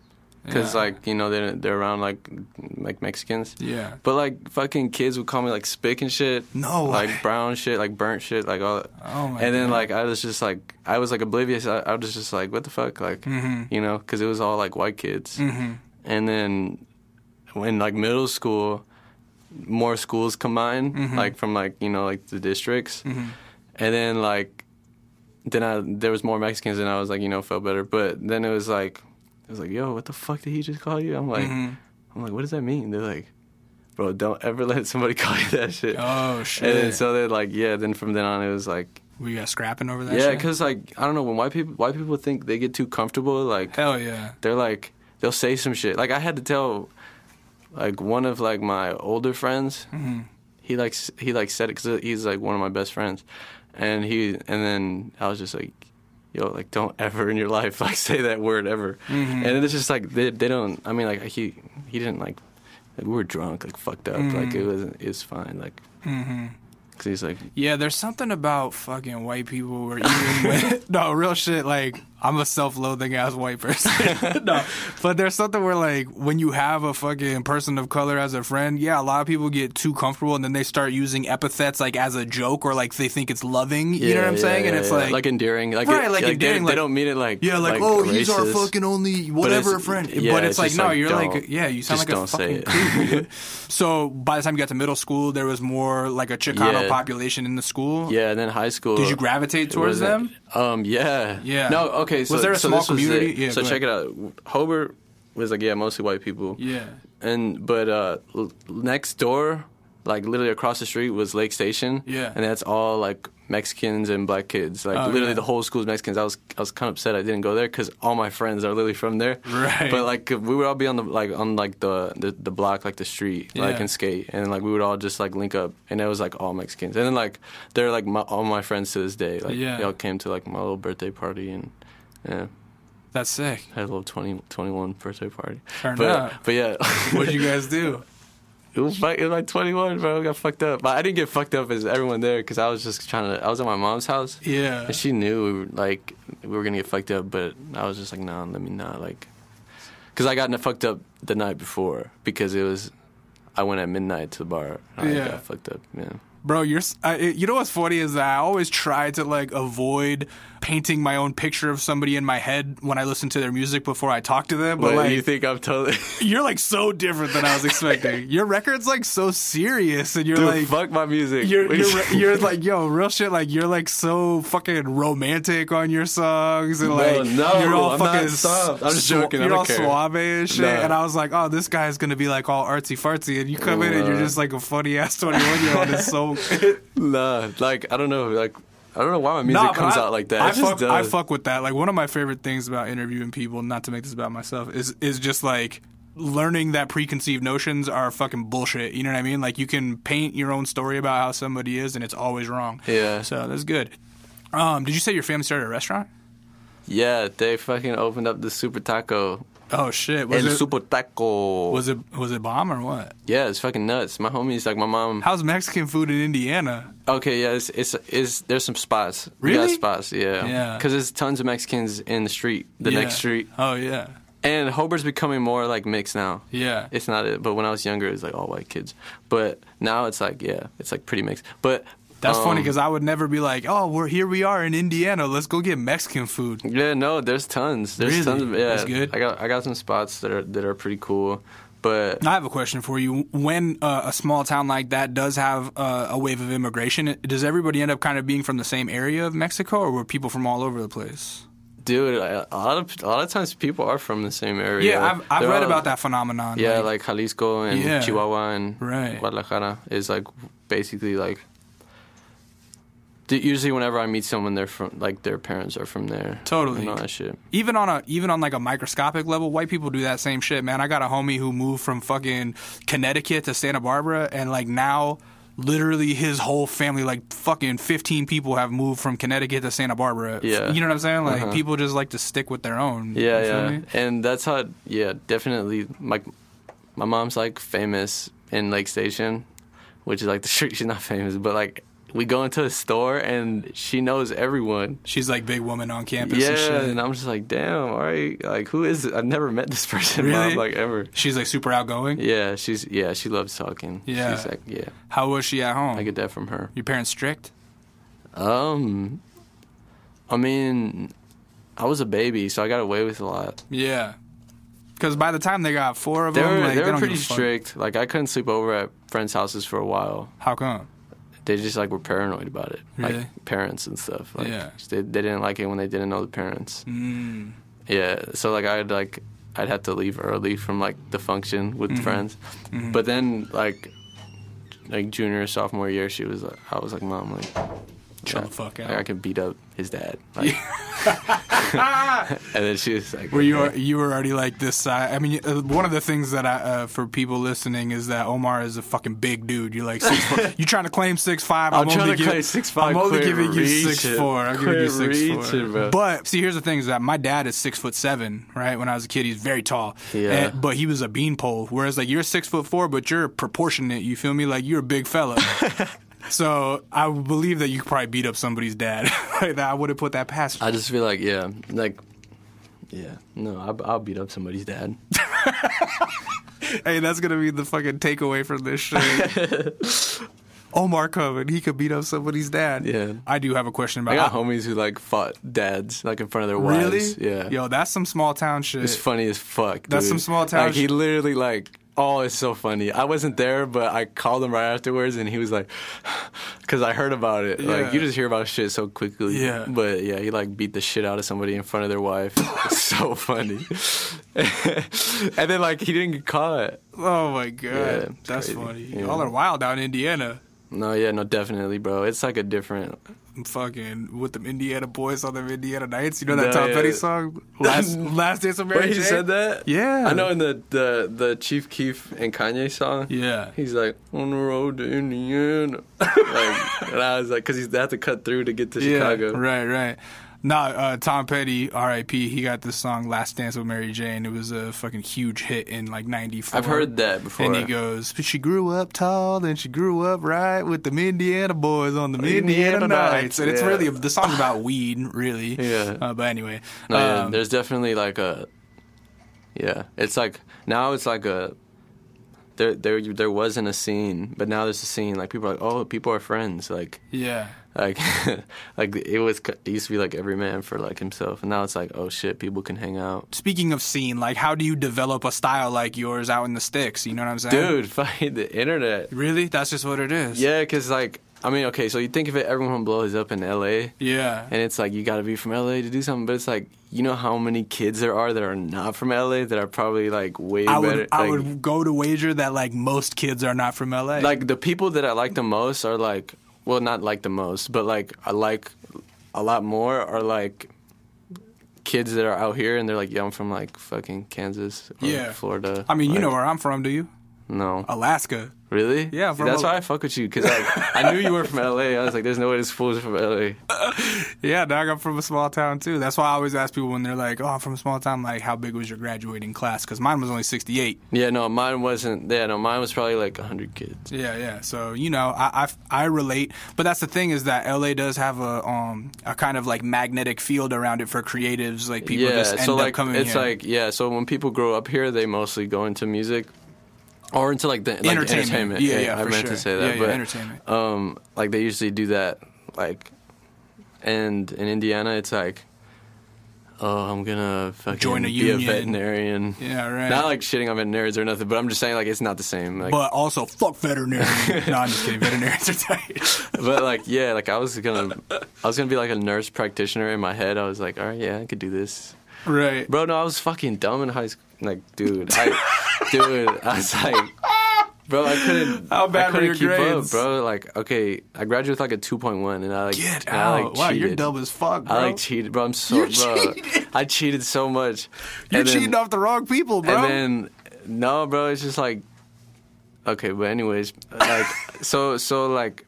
because Yeah. like you know they're they're around like like Mexicans. Yeah. But like fucking kids would call me like spick and shit. No way. Like brown shit, like burnt shit, like all. Oh my and then God. like I was just like I was like oblivious. I, I was just like what the fuck, like Mhm. you know, because it was all like white kids. Mhm. And then when like middle school, more schools combined, Mm-hmm. like from like you know like the districts, and then like then I there was more Mexicans and I was like you know felt better. But then it was like was like yo what the fuck did he just call you? I'm like Mhm. I'm like what does that mean? They're like bro don't ever *laughs* let somebody call you that shit. Oh shit. and then so they're like yeah then from then on it was like we got scrapping over that. yeah because like I don't know when white people white people think they get too comfortable like hell yeah. they're like they'll say some shit. Like I had to tell like one of like my older friends. Mm-hmm. He like s- he like said it because he's like one of my best friends, and he and then I was just like. Yo, like, don't ever in your life like say that word ever. Mm-hmm. And it's just like they, they don't. I mean, like he he didn't like, like we were drunk, like fucked up. Like it was it was fine. Like, Mm-hmm. cause he's like, Yeah, there's something about fucking white people where even when *laughs* no real shit. Like I'm a self-loathing ass white person. *laughs* no, but there's something where like when you have a fucking person of color as a friend, yeah, a lot of people get too comfortable and then they start using epithets like as a joke or like they think it's loving. you know what I'm yeah, saying? and it's yeah. like, like endearing, like Right, like they- endearing, They, like- don't mean it like yeah, like, oh, he's our fucking only whatever it's- friend. yeah, but it's, it's like no, like, you're like yeah, you sound like a don't fucking creep. *laughs* so by the time you got to middle school, there was more like a Chicano Yeah. population in the school. Yeah, and then high school. Did you gravitate towards them? Um, yeah. Yeah. No, okay. So, Was there a so small community? Yeah, so check it out. Hobart was like yeah, mostly white people. Yeah. And but uh, l- next door, like literally across the street, was Lake Station. Yeah. And that's all like Mexicans and black kids. Like Oh, literally yeah. the whole school's Mexicans. I was I was kind of upset I didn't go there because all my friends are literally from there. Right. But like we would all be on the like on like the the, the block like the street like and skate and like we would all just like link up and it was like all Mexicans and then like they're like my, all my friends to this day like Yeah. they all came to like my little birthday party and yeah That's sick. I had a little 20, 21 birthday party. Turn but up. but yeah, *laughs* What'd you guys do? *laughs* It was like it was like 21, bro. I got fucked up, but I didn't get fucked up as everyone there because I was just trying to. I was at my mom's house, Yeah. and she knew we were, like we were gonna get fucked up, but I was just like, nah, let me not like, because I got fucked up the night before because it was. I went at midnight to the bar. I Yeah. got fucked up. Yeah. Bro, you're. I, you know what's funny is that I always try to like avoid painting my own picture of somebody in my head when I listen to their music before I talk to them. But But like, you think I'm totally? *laughs* you're like so different than I was expecting. *laughs* Your record's like so serious, and you're Dude, like. fuck my music. You're, you- you're, *laughs* you're like yo real shit like you're like so fucking romantic on your songs and No, like no, you're all I'm fucking soft. I'm just joking, I you're all care. suave and shit No. and I was like oh this guy's gonna be like all artsy fartsy and you come in and you're just like a funny ass 21 year old it's so nah, like I don't know, like I don't know why my music Nah, comes I- out like that. I fuck, I fuck with that. Like one of my favorite things about interviewing people, not to make this about myself, is is just like learning that preconceived notions are fucking bullshit. You know what I mean? Like you can paint your own story about how somebody is, and it's always wrong. Yeah. So that's good. Um, did you say your family started a restaurant? Yeah, they fucking opened up the Super Taco. Oh shit! Was El it Super Taco. was it was it bomb or what? yeah, it's fucking nuts. My homies, like my mom. How's Mexican food in Indiana? Okay, yeah, it's it's, it's there's some spots. Really? got spots, yeah. Yeah. Because there's tons of Mexicans in the street, the Yeah. next street, Oh yeah, and Hobart's becoming more like mixed now. yeah. It's not it, but when I was younger, it was like all white kids. But now it's like yeah, it's like pretty mixed. But That's funny um, because I would never be like, oh, we're here. We are in Indiana. Let's go get Mexican food. Yeah, no, there's tons. There's Really? tons of yeah. That's good. I got I got some spots that are that are pretty cool. But I have a question for you. When uh, a small town like that does have uh, a wave of immigration, does everybody end up kind of being from the same area of Mexico, or were people from all over the place? dude, a lot of a lot of times people are from the same area. Yeah, I've, I've read all- about that phenomenon. Yeah, like, Jalisco and Yeah. Chihuahua and Right. Guadalajara is like basically like Usually, whenever I meet someone, they're from like their parents are from there. Totally. all that shit. even on a even on like a microscopic level, white people do that same shit, man. I got a homie who moved from fucking Connecticut to Santa Barbara, and like now, literally his whole family, like fucking fifteen people, have moved from Connecticut to Santa Barbara. Yeah. you know what I'm saying? Like Uh-huh. people just like to stick with their own. Yeah, yeah, and that's how. Yeah, definitely. Like, my mom's like famous in Lake Station, which is like the street. She's not famous, but like we go into a store and she knows everyone. She's like big woman on campus. Yeah, and, shit. and I'm just like, damn, all right, like who is? It? I've never met this *laughs* person, Really? mom, like ever. she's like super outgoing. Yeah, she's yeah, she loves talking. Yeah. she's like yeah, How was she at home? I get that from her. Your parents strict? Um, I mean, I was a baby, so I got away with a lot. Yeah. Because by the time they got four of They them, were like, they were don't pretty strict. Like I couldn't sleep over at friends' houses for a while. How come? They just like were paranoid about it, Really? like parents and stuff. Like, Yeah. they, they didn't like it when they didn't know the parents. Mm. Yeah, so like I'd like I'd have to leave early from like the function with Mm-hmm. friends, but then like like junior sophomore year, she was like, I was like, mom, like Chill yeah, the fuck like, out. I could beat up his dad. *laughs* Like, *laughs* and then she was like, Were you you were already like this size? I mean, uh, one of the things that I uh, for people listening is that Omar is a fucking big dude. You're like six four. You trying to claim six five? *laughs* I'm trying only to gi- claim 6'5", I'm only giving you six four. I'm giving you six four. bro. But see, here's the thing: is that my dad is six foot seven. Right when I was a kid, he's very tall. Yeah. And- but he was a beanpole. Whereas like you're six foot four, but you're proportionate. You feel me? Like you're a big fella. *laughs* So I believe that you could probably beat up somebody's dad. *laughs* like that, I wouldn't put that past. you. I just feel like yeah, like yeah, no, I'll, I'll beat up somebody's dad. *laughs* Hey, that's gonna be the fucking takeaway from this shit. *laughs* Omar coming, he could beat up somebody's dad. Yeah. I do have a question I about. got homies who like fought dads like in front of their really? wives. Yeah, Yo, that's some small town shit. it's funny as fuck. That's dude. some small town Like he literally like. Oh, it's so funny. I wasn't there, but I called him right afterwards, and he was like, *sighs* "Cause I heard about it. Yeah. Like you just hear about shit so quickly." Yeah. But yeah, he like beat the shit out of somebody in front of their wife. *laughs* So funny. *laughs* and then like he didn't get caught. oh my god, Yeah, that's crazy. funny. Yeah. Y'all are wild down in Indiana. No, yeah, no, definitely, bro. It's like a different. I'm fucking with them Indiana boys on them Indiana nights. You know that No, Tom yeah. Petty song, *laughs* Last *laughs* Last Dance of Mary Wait, he said that? Yeah. I know in the the the Chief Keef and Kanye song. Yeah. He's like on the road to Indiana, *laughs* like, and I was like, because he's they have to cut through to get to Chicago. Right, right. Nah, uh, Tom Petty, R.I.P. He got this song "Last Dance with Mary Jane." It was a fucking huge hit in like '94. I've heard that before. And he goes, "But she grew up tall, and she grew up right with the Indiana boys on the Indiana, Indiana nights." And it's really the song about *laughs* weed, really. Yeah. Uh, but anyway, No, yeah, um, there's definitely like a, yeah. It's like now it's like a, there there there wasn't a scene, but now there's a scene. Like people are like, oh, people are friends. Like yeah. Like *laughs* like it was it used to be like every man for like himself, and now it's like oh shit, people can hang out. Speaking of scene, like, how do you develop a style like yours out in the sticks? You know what I'm saying, Dude, *laughs* fucking the internet. Really? That's just what it is. Yeah, because like I mean, okay, so you think of it, everyone blows up in L.A. Yeah. And it's like you got to be from LA to do something, but it's like you know how many kids there are that are not from LA that are probably like way I better. would I like, would go to wager that like most kids are not from LA. like the people that I like the most are like well, not like the most, but like I like a lot more are like kids that are out here and they're like, yeah, I'm from like fucking Kansas, or Yeah. Florida. I mean, you Like, know where I'm from, do you? No, Alaska. Really? Yeah, See, from that's a- why I fuck with you because like, I knew you were from LA. I was like, there's no way this fool's from LA. *laughs* Yeah, dog, I'm from a small town too. That's why I always ask people when they're like, "Oh, I'm from a small town." Like, how big was your graduating class? Because mine was only 68. Yeah, no, mine wasn't. Yeah, no, mine was probably like hundred kids. Yeah, yeah. So you know, I, I I relate. But that's the thing is that LA does have a um a kind of like magnetic field around it for creatives. Like people yeah, just end so up like coming it's here. like yeah. So when people grow up here, they mostly go into music or into like the like Entertainment. entertainment. Yeah, yeah, I for meant sure. to say that, Yeah, yeah, but entertainment. um, like they usually do that like, and in Indiana, it's like. Oh, I'm gonna fucking Join a be union. a veterinarian. Yeah, right. Not like shitting on veterinarians or nothing, but I'm just saying like it's not the same. Like, but also fuck veterinarians. no, I'm just kidding. Veterinarians are tight. *laughs* but like yeah, like I was gonna, I was gonna be like a nurse practitioner in my head. I was like, all right, yeah, I could do this. right. Bro, no, I was fucking dumb in high school. Like, dude, I, dude, I was like, bro, I couldn't. *laughs* How bad I couldn't your keep grades? up, bro. Like, okay, I graduated with like a two point one, and I like Get and I, like, out! wow, you're dumb as fuck, bro. I like cheated, bro. I'm so You bro. cheated. I cheated so much. you're And then- cheating off the wrong people, bro. And then no, bro, it's just like okay, but anyways, like *laughs* so so like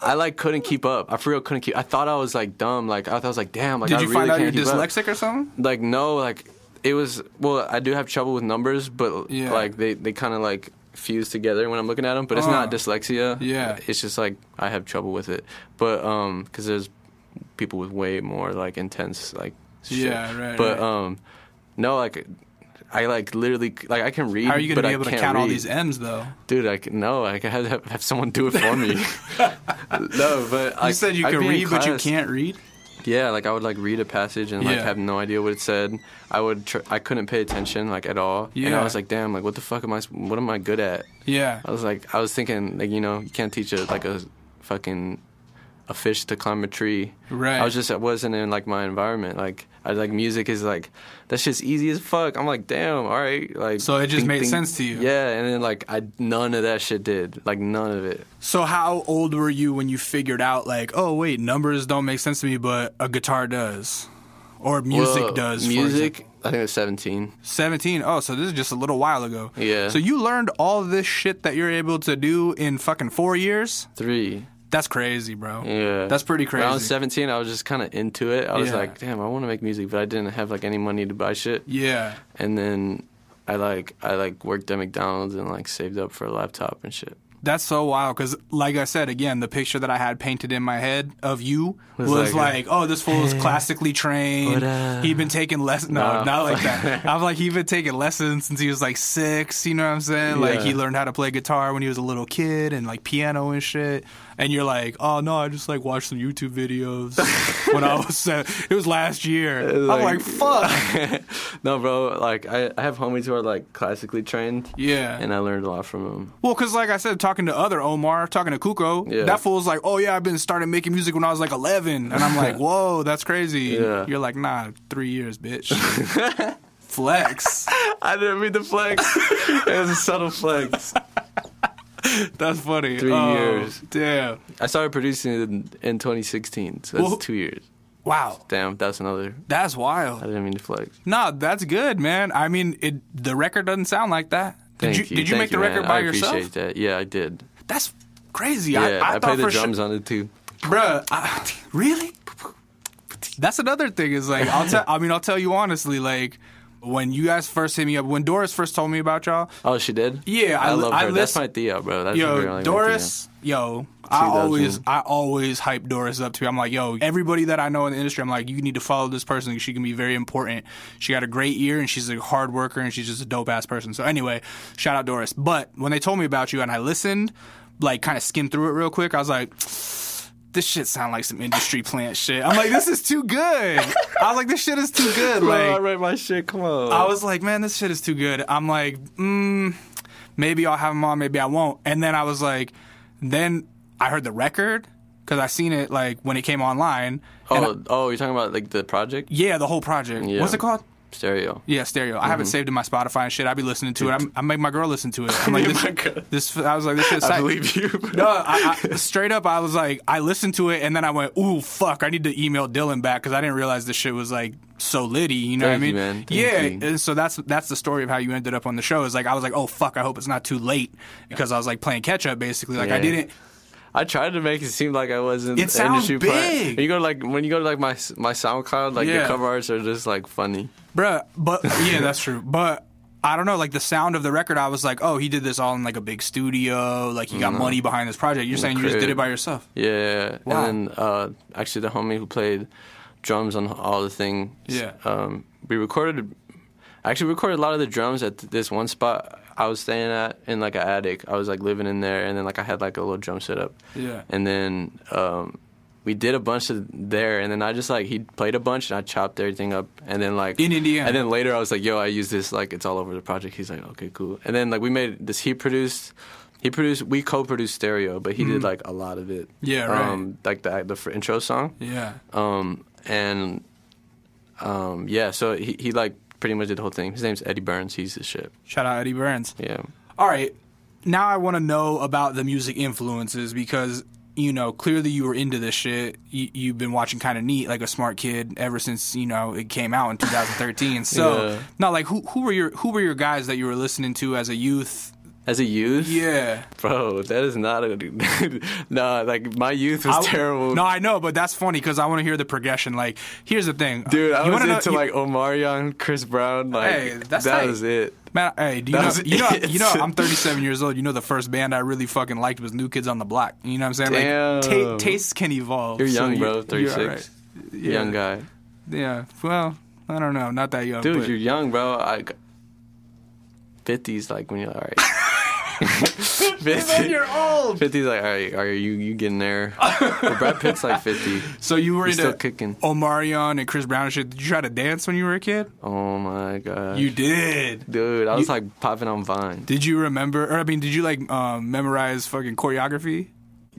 I like couldn't keep up. I for real couldn't keep. I thought I was like dumb. Like I thought I was like damn. Like Did I you really find out you're can't up. dyslexic or something? Like no, like it was. Well, I do have trouble with numbers, but Yeah. like they they kind of like fuse together when I'm looking at them. But it's Uh. not dyslexia. Yeah. it's just like I have trouble with it. But um, because there's people with way more like intense like. Shit. Yeah, right, But right. um, no, like. I like literally like I can read. How are you gonna be able to count all these M's though? Dude, I can, no, I have, have someone do it for me. *laughs* *laughs* no, but You I, said you I'd can read, but you can't read. Yeah, like I would like read a passage and like Yeah. have no idea what it said. I would, tr- I couldn't pay attention like at all. And Yeah. I was like, damn, like what the fuck am I? What am I good at? Yeah. I was like, I was thinking, like you know, you can't teach a like a fucking a fish to climb a tree. Right. I was just I wasn't in like my environment. Like I like music is like that's just easy as fuck. I'm like, damn, all right. Like So it just made sense to you. Yeah, and then like I none of that shit did. Like none of it. So how old were you when you figured out like, oh wait, numbers don't make sense to me, but a guitar does, or music Well, does? Music. I think it was 17. 17. Oh, so this is just a little while ago. Yeah. So you learned all this shit that you're able to do in fucking four years? Three. That's crazy, bro. Yeah. That's pretty crazy. When I was 17, I was just kind of into it. I was Yeah. like, damn, I want to make music, but I didn't have like any money to buy shit. Yeah. And then I like I like worked at McDonald's and like saved up for a laptop and shit. That's so wild because, like I said, again, the picture that I had painted in my head of you was, Was like, like, oh, this fool is classically trained. He'd been taking lessons. No, Nah. not like that. *laughs* I'm like, he'd been taking lessons since he was like six. You know what I'm saying? Like, he learned how to play guitar when he was a little kid and like piano and shit. And you're like, oh no, I just like watched some YouTube videos *laughs* when I was. Uh, it was last year. I'm like, Like- fuck. *laughs* no, bro. Like I, I have homies who are like classically trained, Yeah. and I learned a lot from them. Well, because like I said, talking to other Omar, talking to Cuco, Yeah. that fool's like, oh yeah, I've been started making music when I was like 11, and I'm like, *laughs* whoa, that's crazy. Yeah. You're like, nah, three years, bitch. Flex. I didn't mean the flex. it was a subtle flex. *laughs* That's funny. Three Oh, years. Damn. I started producing it in, in 2016, so that's Well- two years. Wow. Damn, that's another. That's wild. I didn't mean to flex. No, that's good, man. I mean, it. The record doesn't sound like that. Did Thank you, Did you Thank make the man. record by I yourself? appreciate that. Yeah, I did. That's crazy. Yeah, I, I, I, thought played the sure- drums on it too. Bruh, I, *laughs* really? That's another thing. Is like I'll *laughs* tell. I mean, I'll tell you honestly. Like when you guys first hit me up, when Doris first told me about y'all, Oh, she did. Yeah, I I, love I her. That's my Thea, bro. That's yo, Doris, yo, I 2000. always, I always hype Doris up to. I'm like, yo, everybody that I know in the industry, I'm like, you need to follow this person. She can be very important. She got a great ear, and she's a hard worker, and she's just a dope ass person. So anyway, shout out Doris. But when they told me about you, and I listened, like, kind of skimmed through it real quick, I was like. This shit sound like some industry plant shit. I'm like, this is too good. I was like, this shit is too good. Bro, I Like, write my shit. Come on. I was like, man, this shit is too good. I'm like, mm, maybe I'll have him on, maybe I won't. And then I was like, then I heard the record because I seen it like when it came online. And I- oh, oh, you're talking about like the project yeah, the whole project. Yeah. What's it called? Stereo. Yeah, stereo. I have it mm-hmm. saved in my Spotify and shit. I'd be listening to it. I'm, I make my girl listen to it. I'm like, *laughs* this, this. I was like, this shit's I believe you. Bro. *laughs* No, I, I, straight up, I was like, I listened to it and then I went, ooh, fuck, I need to email Dylan back because I didn't realize this shit was like so litty. You know Thank what I mean? yeah. you. And so that's that's the story of how you ended up on the show. Is like I was like, oh fuck, I hope it's not too late because I was like playing catch up basically. Like I didn't. I tried to make it seem like I wasn't. It sounds industry big. When you go to like when you go to like my my SoundCloud, like Yeah. the cover arts are just like funny. Bruh, but yeah, that's true. But I don't know, like the sound of the record, I was like, oh, he did this all in like a big studio, like he got money behind this project. You're saying you just did it by yourself. Yeah, Wow. and then uh, actually the homie who played drums on all the things. Yeah. um, we recorded. Actually, recorded a lot of the drums at this one spot I was staying at in like an attic. I was like living in there, and then like I had like a little drum setup. Yeah. And then um, we did a bunch of there, and then I just like he played a bunch, and I chopped everything up, and then like In Indiana. And then later I was like, "Yo, I use this like it's all over the project." He's like, "Okay, cool." And then like we made this. He produced. He produced. We co-produced stereo, but he did like a lot of it. Yeah, right. Um, like the the intro song. Yeah. Um, and um, yeah, so he he like pretty much did the whole thing. His name's Eddie Burns. He's the shit. Shout out Eddie Burns. Yeah. All right. now I want to know about the music influences because you know clearly you were into this shit. You, you've been watching kind of neat like a smart kid ever since you know it came out in 2013. So Yeah. not like who who were your who were your guys that you were listening to as a youth? As a youth, Yeah. bro, that is not a *laughs* no. Like my youth was I- terrible. No, I know, but that's funny because I want to hear the progression. Like, here's the thing, Dude, I You was wanna know- into you- like Omarion, Chris Brown. Like Hey, that's that tight. was it. Man, hey, do you That know, you know, it. you know, I'm *laughs* 37 years old. You know, the first band I really fucking liked was New Kids on the Block. You know what I'm saying? Damn. Like, ta- tastes can evolve. You're young, you- bro. you're 36, alright. Yeah. young guy. Yeah. Well, I don't know. Not that young. Dude, but you're young, bro. I fifties like when you're all right. *laughs* *laughs* Then you're old. 50's like, all right, are you you getting there? but Brad Pitt's like 50. *laughs* So you were He's into still kicking. Omarion and Chris Brown and shit. Did you try to dance when you were a kid? Oh my god. You did. Dude, I was You- like popping on Vine. Did you remember? Or I mean, did you like um, memorize fucking choreography?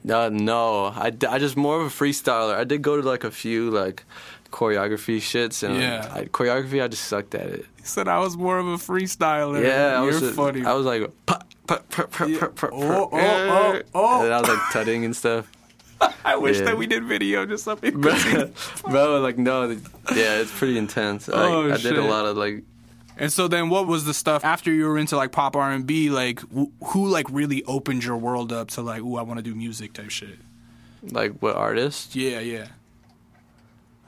Uh, no, I, d- I just more of a freestyler. I did go to like a few like choreography shits and Yeah. I, choreography. I just sucked at it. He said I was more of a freestyler. Yeah, I you're was just, funny. I was like, pop, pop, Oh, oh, oh, oh. and I was like tutting and stuff. I wish yeah. that we did video just so people bro, bro, like no, yeah, it's pretty intense. Like, Oh, I did a lot of like, And so then, what was the stuff after you were into like pop R and B? Like, wh- who like really opened your world up to like, ooh, I want to do music type shit? like what artist? Yeah, yeah.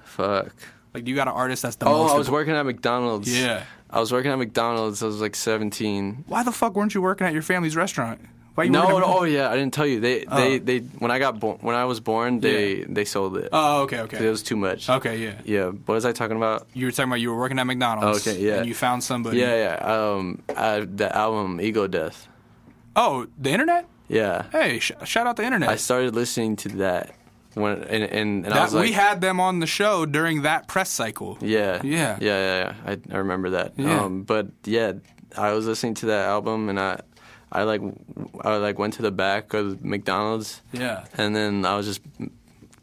Fuck. Like, you got an artist that's the Oh, most. I was working at McDonald's. Yeah. I was working at McDonald's. I was like 17. Why the fuck weren't you working at your family's restaurant? Why you No, working at- oh yeah, I didn't tell you. They, Oh. they, they. When I got born, when I was born, they, they sold it. Oh, okay, okay. It okay, was too much. okay, yeah. Yeah. What was I talking about? You were talking about you were working at McDonald's. Okay, yeah. And you found somebody. Yeah, yeah. Um, uh, the album Ego Death. Oh, the internet. Yeah. Hey, sh- shout out the internet. I started listening to that when and and, and I was like, we had them on the show during that press cycle. yeah, Yeah. yeah, yeah, yeah. I, I remember that. Yeah. Um, but yeah, I was listening to that album and I, I like, I like went to the back of McDonald's Yeah, and then I was just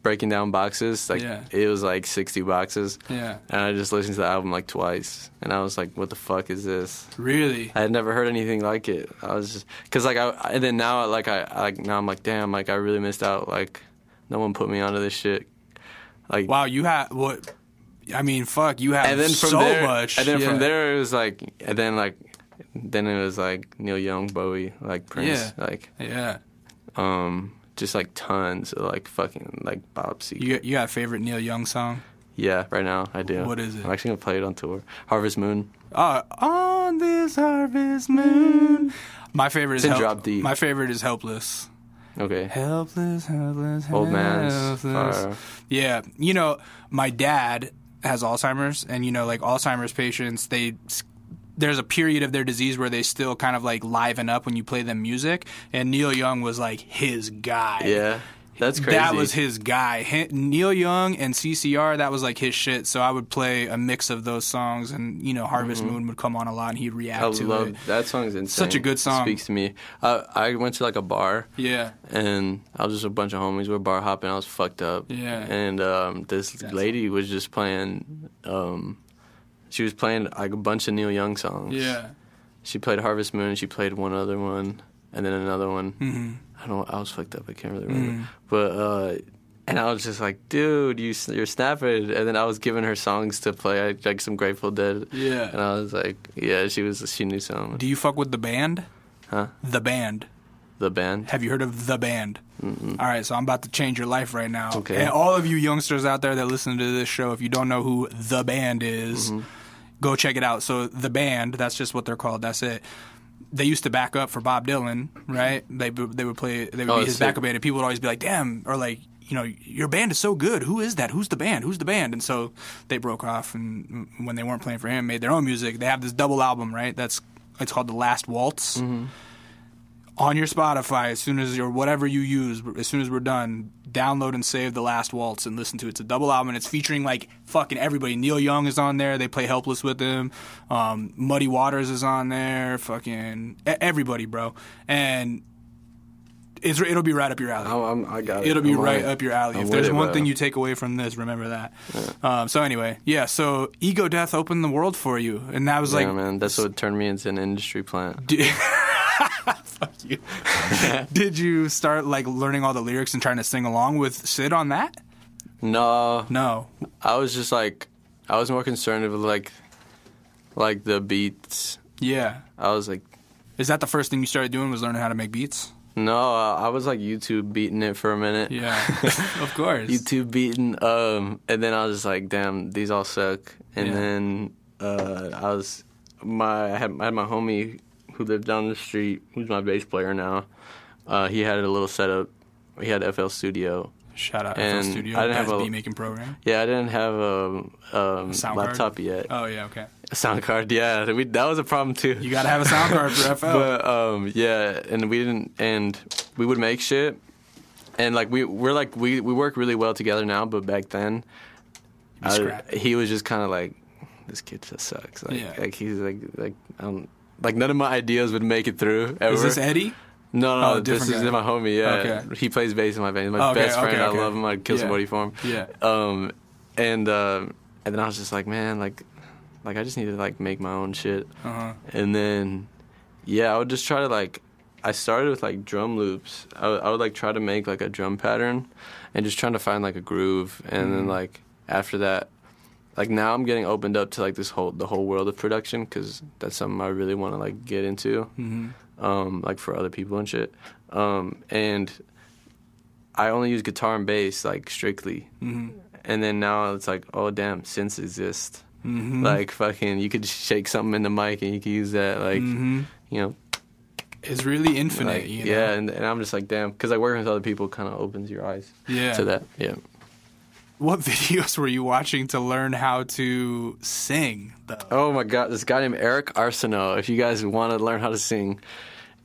breaking down boxes. Like Yeah. it was like sixty boxes. yeah. And I just listened to the album like twice, and I was like, "What the fuck is this?" Really? I had never heard anything like it. I was just because like I and then now like I I- like now I'm like damn like I really missed out like no one put me onto this shit like Wow, you had what? I mean, fuck, you had and then from so there much. and then Yeah. from there it was like and then like then it was like Neil Young Bowie like Prince Yeah. like Yeah, um just like tons of like fucking like Bob Seger you got, you got a favorite Neil Young song? yeah right now I do What is it? I'm actually gonna play it on tour Harvest Moon Uh, on this harvest moon. My favorite is It's Help- Drop D. My favorite is helpless. Okay Helpless, helpless, Old man's helpless. fire. Yeah, you know, my dad has Alzheimer's, and you know, like Alzheimer's patients, they there's a period of their disease where they still kind of like liven up when you play them music, and Neil Young was like his guy. yeah that's crazy That was his guy. Hi- Neil Young and CCR, that was like his shit. So I would play a mix of those songs, and you know, Harvest Moon would come on a lot, and he'd react Mm-hmm. I to love it. that song's insane. Such a good song. It Speaks to me. Uh, I went to like a bar Yeah, and I was just a bunch of homies. We were bar hopping. I was fucked up. Yeah. And um, this lady was just playing. Um, she was playing like a bunch of Neil Young songs. yeah. She played Harvest Moon. She played one other one, and then another one. hmm I don't. I was fucked up. I can't really remember. But uh, and I was just like, dude, you you're snapping. And then I was giving her songs to play, like some Grateful Dead. Yeah. And I was like, yeah, she was. She knew some. Do you fuck with the band? Huh? The band. The band. Have you heard of the band? All right, so I'm about to change your life right now. Okay. And all of you youngsters out there that listen to this show, if you don't know who the band is, Mm-hmm. go check it out. So the band, that's just what they're called. That's it. They used to back up for Bob Dylan, right? They they would play. They would Oh, be his backup band, and people would always be like, "Damn," or like, you know, your band is so good. Who is that? Who's the band? Who's the band? And so they broke off, and when they weren't playing for him, made their own music. They have this double album, right? That's it's called The Last Waltz mm-hmm. On your Spotify as soon as or whatever you use, as soon as we're done, download and save the last waltz and listen to it. It's a double album. and It's featuring like fucking everybody. Neil Young is on there. They play Helpless with him. Um, Muddy Waters is on there. Fucking everybody, bro. And it's it'll be right up your alley. Oh, I'm, I got it. It'll be I'm right up your alley. I'm if there's one thing you take away from this, remember that. Um, so anyway, yeah. So Ego Death opened the world for you, and that was yeah, like man, that's what turned me into an industry plant. *laughs* Fuck you. *laughs* Did you start like learning all the lyrics and trying to sing along with Syd on that? No, No. I was just like, I was more concerned with like, like the beats. Yeah. I was like, Is that the first thing you started doing? Was learning how to make beats? no, I I was like YouTube beating it for a minute. Yeah. *laughs* of course. YouTube beating, um, and then I was just like, damn, these all suck. And Yeah. then uh, I was my I had, I had my homie who lived down the street, who's my bass player now. Uh, he had a little setup. He had FL Studio. Shout out And FL Studio. I didn't have a- beat making program. Yeah, I didn't have a, um, card? laptop yet. Oh yeah, okay. A sound card, yeah, we, that was a problem too. You gotta have a sound card for *laughs* FL. But um, yeah, and we didn't, and we would make shit, and like we we're like we we work really well together now, but back then, I- he was just kind of like, this kid just sucks. Like, Yeah. like he's like like I don't like none of my ideas would make it through. Ever. Is this Eddie? No, no, Oh, this different is guy. my homie. Yeah, Okay. he plays bass in my band. He's my Okay, best friend. okay. I love him. I'd kill Yeah. somebody for him. Yeah. Um, and uh, and then I was just like, man, like, like I just need to like make my own shit. Uh huh. And then, yeah, I would just try to like, I started with like drum loops. I would, I would like try to make like a drum pattern, and just trying to find like a groove. And then Mhm. like after that, like now I'm getting opened up to like this whole the whole world of production because that's something I really want to like get into hmm um, like for other people and shit. Um, and I only use guitar and bass like strictly. hmm And then now it's like, oh damn, synths exist. hmm Like fucking, you could shake something in the mic and you could use that. Like hmm you know, It's really infinite. like, you know? yeah. And, and I'm just like, damn, because like working with other people kind of opens your eyes Yeah. to that. Yeah. What *laughs* videos were you watching to learn how to sing? Though. Oh my god, this guy named Eric Arceneaux. If you guys want to learn how to sing,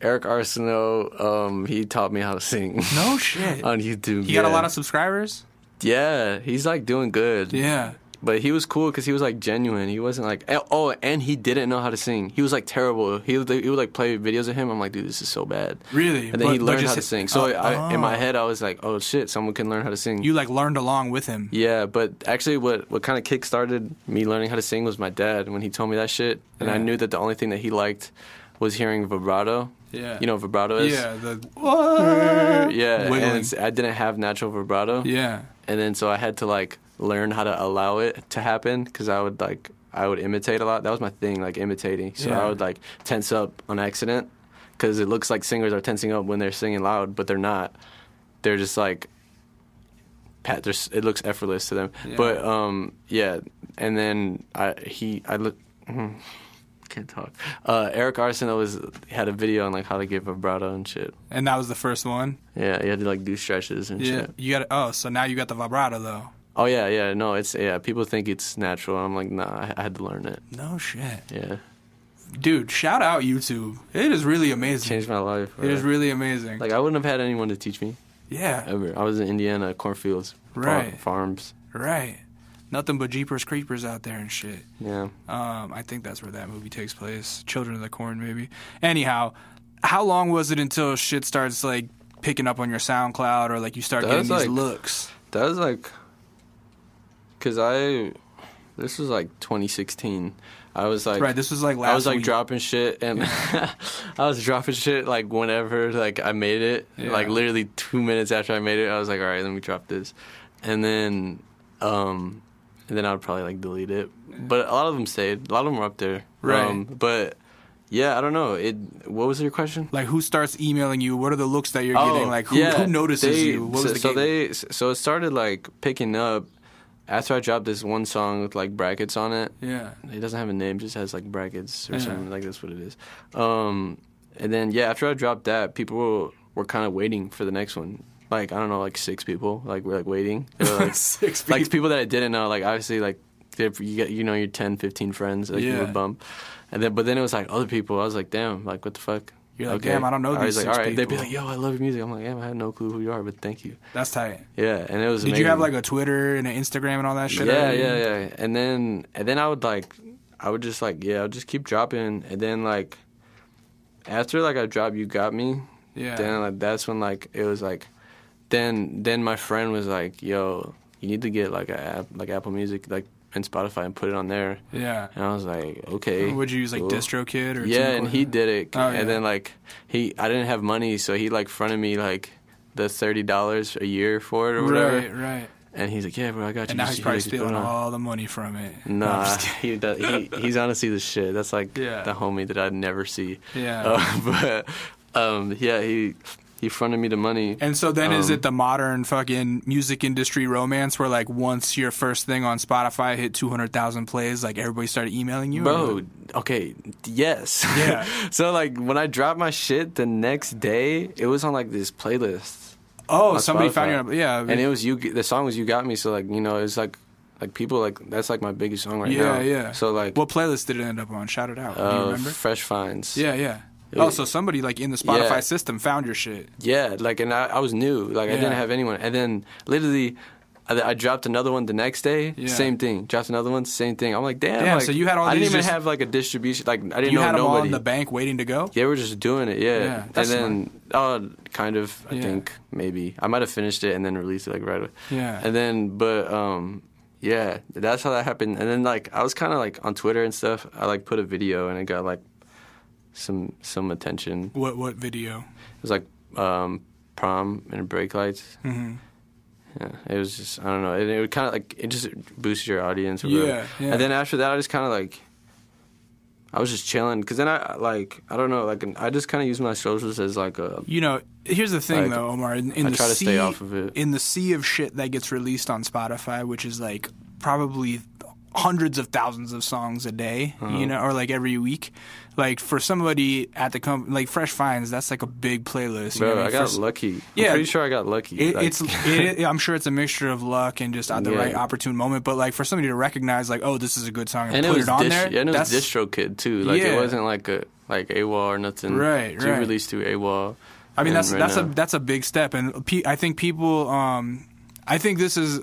Eric Arceneaux, um, he taught me how to sing. No shit. *laughs* on YouTube. He got a lot of subscribers. Yeah, he's like doing good. Yeah. But he was cool because he was like genuine. He wasn't like oh, and he didn't know how to sing. He was like terrible. He would, he would like play videos of him. I'm like, dude, this is so bad. Really. And then he But- but learned how to sing. So oh, I, in my oh. head, I was like, oh shit, someone can learn how to sing. you like learned along with him. yeah, but actually, what what kind of kick started me learning how to sing was my dad when he told me that shit, and I knew that the only thing that he liked was hearing vibrato. Yeah. You know what vibrato is? Yeah. The Yeah, Wiggling. and I didn't have natural vibrato. yeah. and then so I had to like learn how to allow it to happen because I would like I would imitate a lot. That was my thing, like imitating. So Yeah. I would like tense up on accident because it looks like singers are tensing up when they're singing loud, but they're not. They're just like pat. It looks effortless to them. Yeah. But um, yeah, and then I he I look. Can't talk. Uh, Eric Arceneaux was had a video on like how to get vibrato and shit. And that was the first one. Yeah, he had to like do stretches and Yeah. shit. You got oh, so now you got the vibrato though. Oh yeah, yeah. No, it's yeah. People think it's natural. I'm like, nah. I, I had to learn it. No shit. Yeah, Dude, shout out YouTube. It is really amazing. changed my life. It is really amazing. like I wouldn't have had anyone to teach me yeah. ever. I was in Indiana, cornfields, Right. farms. Right. Nothing but Jeepers Creepers out there and shit. Yeah. Um, I think that's where that movie takes place. Children of the Corn, maybe. Anyhow, how long was it until shit starts like picking up on your SoundCloud or like you start That getting these like- looks? That was like, cause I, this was like 2016. I was like, right. This was like last. I was like week. dropping shit, and *laughs* I was dropping shit like whenever like I made it. Yeah. Like literally two minutes after I made it, I was like, all right, let me drop this, and then, um, and then I would probably like delete it. But a lot of them stayed. A lot of them were up there. Right. Um, but yeah, I don't know. It. What was your question? Like who starts emailing you? What are the looks that you're getting? Like who, Oh, yeah, who notices they- you? What so, was the so game? they so it started like picking up after I dropped this one song with like brackets on it. yeah. It doesn't have a name, just has like brackets or Yeah. something like that's what it is. Um, and then yeah, after I dropped that, people were, were kind of waiting for the next one. Like I don't know, like six people like were like waiting. Were, like *laughs* Six like people. people that I didn't know. Like obviously like you get you know your 10, 15 friends like you Yeah. would bump. And then but then it was like other people. I was like, damn, like what the fuck. You're like, damn, I don't know I was these like, all right. They'd be like, yo, I love your music. I'm like, damn, I had no clue who you are, but thank you. That's tight. Yeah, and it was. Did you have like a Twitter and an Instagram and all that shit? Yeah, yeah, yeah. And then and then I would like I would just like yeah, I would just keep dropping and then like after like I dropped You Got Me, Yeah. then like that's when like it was like then then my friend was like, "Yo, you need to get like a app like Apple Music like in Spotify and put it on there. Yeah. And I was like, okay. Would you use like cool. DistroKid or Yeah, and he did it. Oh, and yeah. then like he, I didn't have money, so he like fronted me like the thirty dollars a year for it or whatever. Right, right. And he's like, yeah, bro, I got you. And now he's probably just stealing on." all the money from it. No, Nah, just *laughs* he, does, he he's honestly the shit. That's like Yeah. the homie that I'd never see. Yeah. Uh, *laughs* but um, yeah, he he fronted me the money. And so then is Um, it the modern fucking music industry romance where like once your first thing on Spotify hit 200,000 plays, like everybody started emailing you? Bro, okay, yes. Yeah. *laughs* so like when I dropped my shit the next day, it was on like this playlist. Oh, somebody Spotify. found your yeah. and it was you. The song was "You Got Me." So like you know, it's like like people like that's like my biggest song right yeah, now. yeah. Yeah. So like what playlist did it end up on? Shout it out. Do you uh, remember? Fresh Finds. Yeah, yeah. Oh, was- so somebody like in the Spotify Yeah. system found your shit. Yeah, like and I, I was new. Like I didn't have anyone. And then literally. I, I dropped another one the next day. Yeah. Same thing. Dropped another one. Same thing. I'm like, damn. Damn, like, so you had all these. I didn't even just- have like a distribution. Like I didn't You know had them all in the bank waiting to go. They were just doing it, yeah. Yeah, and then, oh, kind of. I Yeah. think maybe I might have finished it and then released it like right away. Yeah. And then, but um, yeah, that's how that happened. And then like I was kind of like on Twitter and stuff. I like put a video and it got like some some attention. What what video? It was like um, prom and brake lights. hmm Yeah, it was just I don't know. It, it would kind of like it just boosted your audience. Yeah, yeah. And then after that, I just kind of like I was just chilling because then I like I don't know like I just kind of use my socials as like a You know, here's the thing Like, though, Omar. In, in I the try to sea, stay off of it. In the sea of shit that gets released on Spotify, which is like probably hundreds of thousands of songs a day, Uh-huh. you know, or like every week. Like for somebody at the company, like Fresh Finds, that's like a big playlist. you know bro. I got For- lucky. I'm Yeah. pretty sure I got lucky. It, Like, it's *laughs* it, I'm sure it's a mixture of luck and just at the Yeah. right opportune moment. But like for somebody to recognize, like, oh, this is a good song, and, and it put was it on there. yeah, and it was DistroKid too. Like Yeah. it wasn't like a like AWAL or nothing. Right, right. released through AWAL. I mean, that's right that's a that's a big step, and pe- I think people, um, I think this is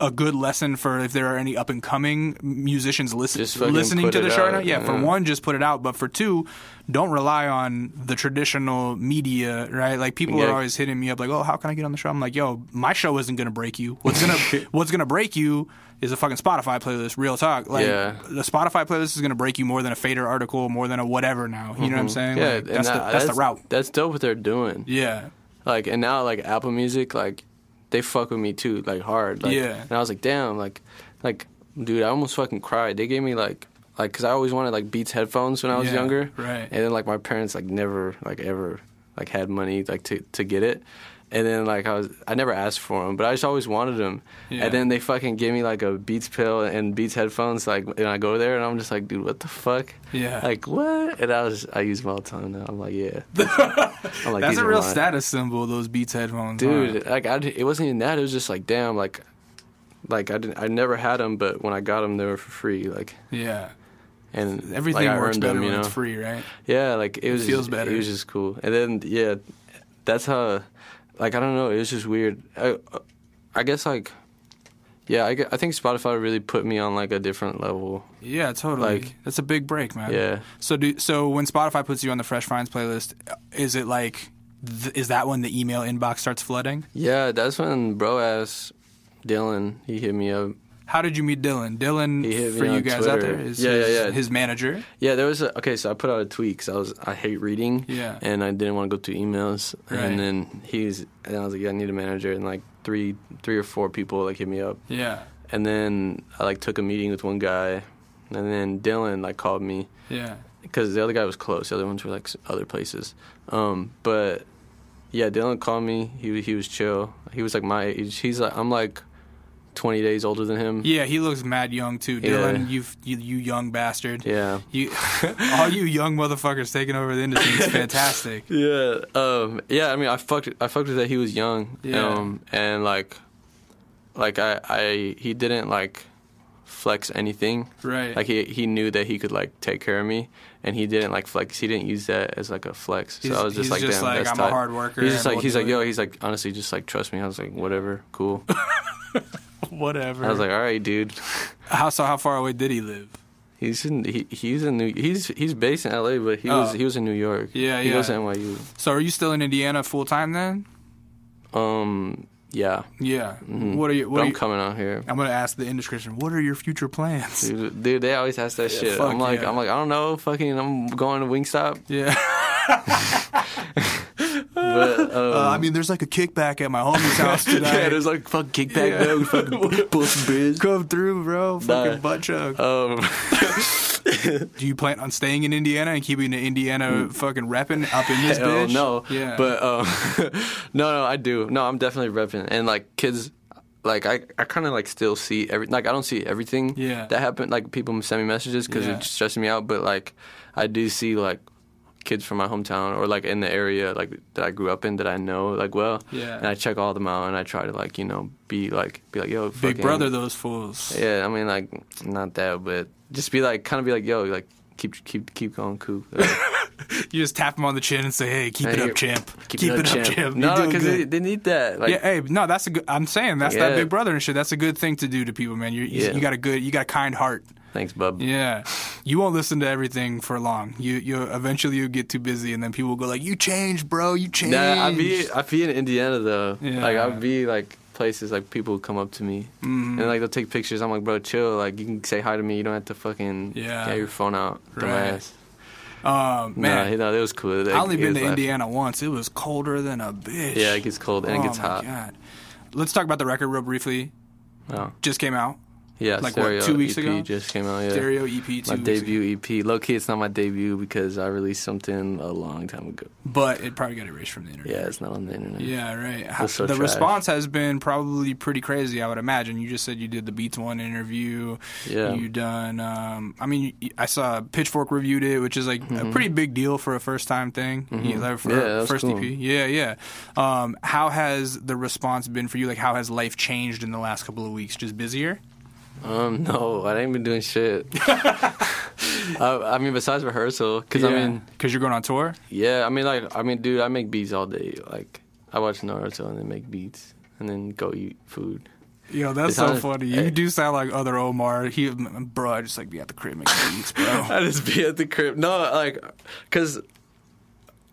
a good lesson for if there are any up and coming musicians listen, listening to the it show right now. out, Yeah, for yeah. one, just put it out, but for two, don't rely on the traditional media, right? Like people Yeah. are always hitting me up, like, "Oh, how can I get on the show?" I'm like, "Yo, my show isn't gonna break you. What's gonna *laughs* What's gonna break you is a fucking Spotify playlist. Real talk. Like Yeah. the Spotify playlist is gonna break you more than a fader article, more than a whatever. Now, you know what I'm saying? Mm-hmm. Yeah, Like, that's the that- that's the route. That's dope what they're doing. Yeah. Like and now like Apple Music like they fuck with me too like hard. Like, Yeah. And I was like, damn, like like dude, I almost fucking cried. They gave me like like because I always wanted like Beats headphones when I was Yeah, younger. right. And then like my parents like never like ever like had money like to to get it. And then like I was I never asked for them, but I just always wanted them. Yeah. And then they fucking gave me like a Beats pill and Beats headphones. Like and I go there and I'm just like, dude, what the fuck? Yeah. Like what? And I was I use them all the time now. I'm like, yeah. *laughs* I'm like, That's a real status symbol. Those Beats headphones, huh? dude. Like I, it wasn't even that. It was just like, damn, like, like I didn't, I never had them, but when I got them, they were for free. Like, Yeah, and everything like, works better them, you when it's free, right? Yeah, like it was feels just, better. It was just cool. And then yeah, that's how. Like I don't know. It was just weird. I, I guess like. Yeah, I, I think Spotify really put me on like a different level. Yeah, totally. Like- That's a big break, man. Yeah. So do so when Spotify puts you on the Fresh Finds playlist, is it like th- is that when the email inbox starts flooding? Yeah, that's when bro ass Dylan he hit me up. How did you meet Dylan? Dylan, He hit me for you guys out Twitter. there, is Yeah, yeah, his, yeah. his manager. Yeah, there was a okay. So I put out a tweet because I was I hate reading. Yeah. And I didn't want to go through emails. Right. And then he's and I was like, yeah, I need a manager. And like three three or four people like hit me up. Yeah, And then I like took a meeting with one guy, and then Dylan like called me yeah, because the other guy was close. The other ones were like other places. Um, but yeah, Dylan called me. He he was chill. He was like my age. He's like I'm like 20 days older than him. yeah. He looks mad young too. Yeah. Dylan, you you you young bastard. Yeah. You, *laughs* all you young motherfuckers taking over the industry is *laughs* fantastic. Yeah, um, yeah. I mean, I fucked. I fucked with that. He was young, Yeah. um, and like, like I, I, he didn't like flex anything. Right. Like he, he knew that he could like take care of me, and he didn't like flex. He didn't use that as like a flex. So He's- I was just like, just damn, like, that's I'm a hard worker He's just like, we'll he's like, it. yo, he's like, honestly, just like trust me. I was like, whatever, cool. *laughs* Whatever. I was like, all right, dude. how so? How far away did he live? He's in he, he's in New he's he's based in L.A. but he was Oh. he was in New York. Yeah, he yeah. goes to NYU. So are you still in Indiana full time then? Um, Yeah. Yeah. Mhm. What are you? What are I'm you, coming out here. I'm gonna ask the indiscretion. What are your future plans? Dude, dude, they always ask that Yeah, shit. I'm like, yeah. I'm like, I don't know, fucking, I'm going to Wingstop. Yeah. *laughs* But um, *laughs* Uh, I mean, there's like a kickback at my homie's *laughs* house tonight. yeah, there's like fuck kickback Yeah. though, fucking pussy biz. Come through, bro. Fucking Nah. butt chug. Um, *laughs* Do you plan on staying in Indiana and keeping the Indiana fucking repping up in this *laughs* hell bitch? no. Yeah. But um, *laughs* no, no, I do. No, I'm definitely repping. And like kids, like I, I kind of like still see every like I don't see everything Yeah. that happened. Like people send me messages because Yeah. it stresses me out. But like I do see like kids from my hometown or like in the area like that I grew up in that I know like well. Yeah. And I check all them out and I try to like you know be like be like yo Big fucking- brother, those fools. Yeah, I mean like not that, but just be like kind of be like yo like keep keep keep going cool. *laughs* Like, You just tap them on the chin and say, "Hey, keep it up, champ. keep, it up, champ. champ. No, because they, they need that. Like, yeah, hey, no, that's a good. I'm saying that's that big brother and shit. That's a good thing to do to people, man. You Yeah. you got a good, you got a kind heart. Thanks, bub. Yeah, you won't listen to everything for long. You, you eventually you get too busy, and then people will go like, "You changed, bro. You changed." Nah, I be I be in Indiana though. Yeah. Like I be like places like people come up to me Mhm. and like they'll take pictures. I'm like, bro, chill. Like you can say hi to me. You don't have to fucking Yeah. get your phone out. Right. Dumbass. Um, man, you know, it was cool. I only been to laughing. Indiana once. It was colder than a bitch. Yeah, it gets cold and oh it gets my hot. God. Let's talk about the record real briefly. Oh. Just came out. Yeah, Like, what, two weeks EP ago? just came out. Yeah. Stereo EP. Two my weeks ago. debut EP. Low key, it's not my debut because I released something a long time ago. but it probably got erased from the internet. Yeah, it's not on the internet. Yeah, right. How, so the trash. response has been probably pretty crazy. I would imagine. You just said you did the Beats One interview. Yeah. You done. Um, I mean, I saw Pitchfork reviewed it, which is like a pretty big deal for a first time thing. You know, for Mm-hmm. Yeah, first cool. EP. Yeah, yeah. Um, how has the response been for you? Like, how has life changed in the last couple of weeks? Just busier? Um, *laughs* no, I ain't been doing shit. *laughs* I, I mean, besides rehearsal, because I mean, because you're going on tour. yeah, I mean, like, I mean, dude, I make beats all day. Like, I watch Naruto and then make beats and then go eat food. Yo, that's so funny. You do sound like other Omar. He, bro, I just like be at the crib making beats, bro. *laughs* I just be at the crib. No, like, cause,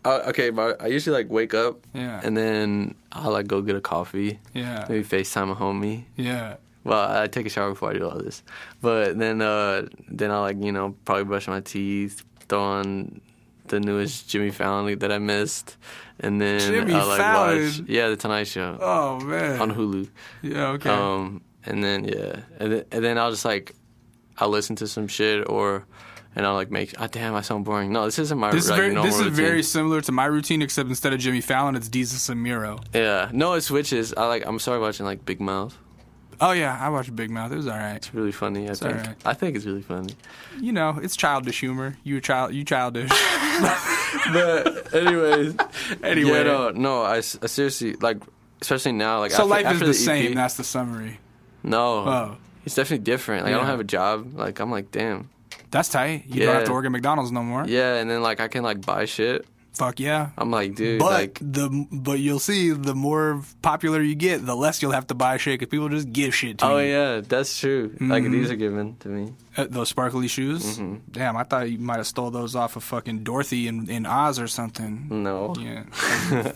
uh, okay, but I usually like wake up Yeah. and then I'll like go get a coffee, Yeah, maybe Facetime a homie. yeah. Well, I take a shower before I do all this, but then uh, then I like you know probably brush my teeth, throw on the newest Jimmy Fallon that I missed, and then Jimmy I like Fallon? watch yeah the Tonight Show Oh man. on Hulu. Yeah. Okay. Um, and then yeah, and then, and then I'll just like I'll listen to some shit or. And I'll like make. Oh damn! I sound boring. No, this isn't my. This is like, very this is routine. very similar to my routine, except instead of Jimmy Fallon, it's Desus and Mero. Yeah, no, it switches. I like. I'm sorry watching like Big Mouth. Oh yeah, I watched Big Mouth. It was all right. It's really funny. I think. alright. I think it's really funny. You know, it's childish humor. You child. You childish. *laughs* but anyways, Anyway. yeah, no, no, I, I seriously like, especially now, like so after, life is after the, EP, same. That's the summary. no, Oh, it's definitely different. Like I don't have a job. Like I'm like, damn, that's tight. You don't have to work at McDonald's no more. yeah, and then like I can like buy shit. Fuck yeah. I'm like, dude, But like, the but you'll see the more popular you get, the less you'll have to buy shit because people just give shit to you. oh you. yeah, that's true. Like Mhm. these are given to me. Uh, those sparkly shoes. Mhm. Damn, I thought you might have stole those off of fucking Dorothy in, in Oz or something. No, Yeah, *laughs*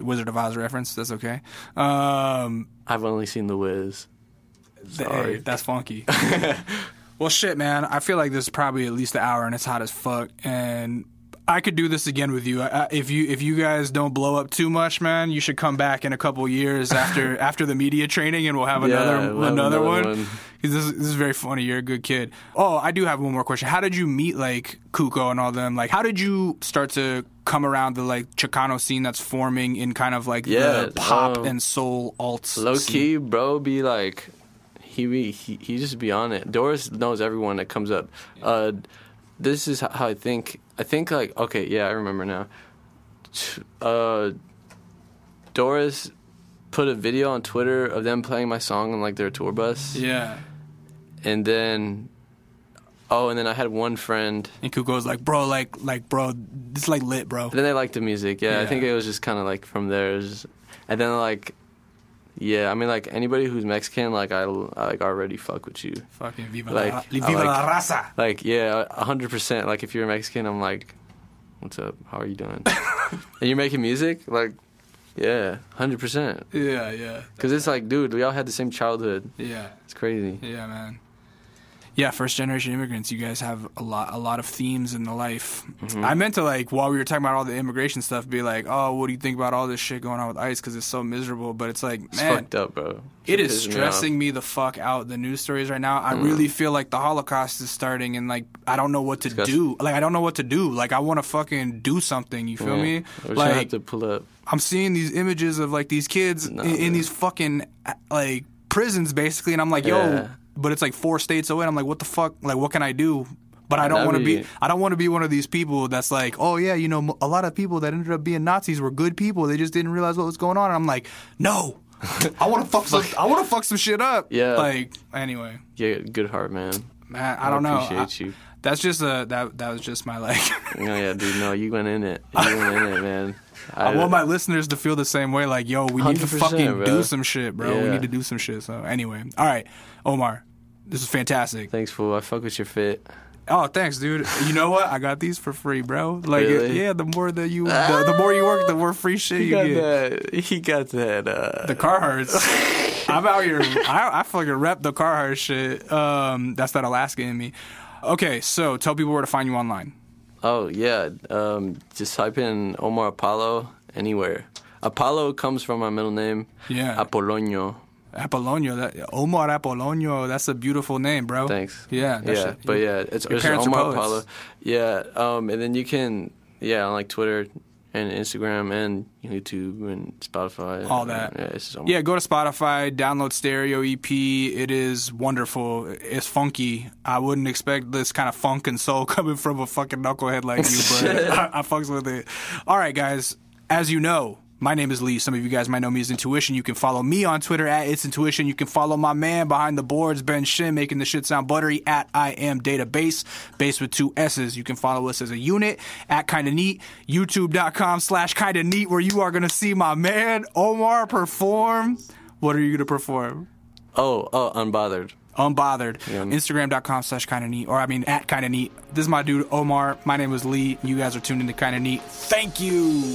Wizard of Oz reference. That's okay. Um, I've only seen the Wiz. th- Sorry. hey, that's funky. *laughs* well, shit, man. I feel like this is probably at least an hour, and it's hot as fuck. And I could do this again with you. I, if you if you guys don't blow up too much, man, you should come back in a couple years after *laughs* after the media training, and we'll have Yeah, another we'll have another, another one. one. this, is- this is very funny. You're a good kid. Oh, I do have one more question. How did you meet like Cuco and all them? Like, how did you start to come around the like Chicano scene that's forming in kind of like Yeah, the pop um, and soul alt Low scene? key, bro, be like, he be he, he just be on it. Doris knows everyone that comes up. Uh, this is how I think. I think like okay, yeah, I remember now. Uh, Doris put a video on Twitter of them playing my song on like their tour bus, Yeah. and then oh, and then I had one friend. And Cuco's like, bro, like, like, bro, this is like lit, bro. Then they liked the music. Yeah, I think it was just kind of like from there. Was just- and then like. Yeah, I mean, like anybody who's Mexican, like I, I like already fuck with you. Fucking viva Like, la, viva like- la raza. Like, yeah, a hundred percent. Like, if you're a Mexican, I'm like, "What's up? How are you doing?" *laughs* and you're making music, like, Yeah, hundred percent. Yeah, yeah, Because it's like, dude, we all had the same childhood. yeah. It's crazy. Yeah, man. Yeah, first generation immigrants, you guys have a lot a lot of themes in the life. Mm-hmm. I meant to like while we were talking about all the immigration stuff be like, "Oh, what do you think about all this shit going on with ICE cuz it's so miserable?" But it's like, It's man, fucked up, bro. it is pisses me stressing me the fuck out the news stories right now. I Mm. really feel like the Holocaust is starting and like I don't know what to Disgusting. do. Like I don't know what to do. Like I want to fucking do something, you feel Yeah. me? I wish I had Like to pull up. I'm seeing these images of like these kids Nah, in, in these fucking like prisons basically, and I'm like, yo, Yeah. But it's like four states away. And I'm like, what the fuck? Like, what can I do? But I don't want to be. I don't want to be one of these people that's like, oh yeah, you know, a lot of people that ended up being Nazis were good people. They just didn't realize what was going on. And I'm like, no, *laughs* I want to fuck some. I want to fuck some shit up. Yeah. Like anyway, Yeah, good heart, man. man, I don't know. appreciate you. That's just a that that was just my like. No, *laughs* oh, yeah, dude. No, you went in it. *laughs* You went in it, man. I want my listeners to feel the same way. Like, yo, we need to fucking bro. do some shit, bro. We need to do some shit. So, anyway, all right, Omar, this is fantastic. Thanks, fool. I fuck with your fit. Oh, thanks, dude. You know what? I got these for free, bro. Like, Really? yeah, the more that you, the, the more you work, the more free shit He you got get. that. He got that. Uh, The Carhartts. *laughs* I'm out here. I, I fucking rep the Carhartt shit. Um, that's that Alaska in me. Okay, so tell people where to find you online. oh yeah. Um, just type in Omar Apollo anywhere. Apollo comes from my middle name. Yeah. Apollonio. Apollonio, that Omar Apollonio. That's a beautiful name, bro. Thanks. Yeah, yeah. shit- But yeah, it's, your it's Omar. Apollo. Yeah. Um, and then you can yeah on like Twitter and Instagram and YouTube and Spotify. All that. Yeah. It's just Omar. Yeah, go to Spotify, download Stereo EP. It is wonderful. It's funky. I wouldn't expect this kind of funk and soul *laughs* coming from a fucking knucklehead like you, *laughs* but I, I fucks with it. All right, guys. As you know, my name is Lee. Some of you guys might know me as Intuition. You can follow me on Twitter at It's Intuition. You can follow my man behind the boards, Ben Shin, making the shit sound buttery at I Am Database, base with two S's. You can follow us as a unit at Kinda Neat, YouTube.com slash Kinda Neat, where you are going to see my man Omar perform. What are you going to perform? Oh, oh, unbothered. Unbothered. Yeah. Instagram.com slash kinda neat. Or I mean at kinda neat. This is my dude Omar. My name is Lee. You guys are tuned into kinda neat. Thank you.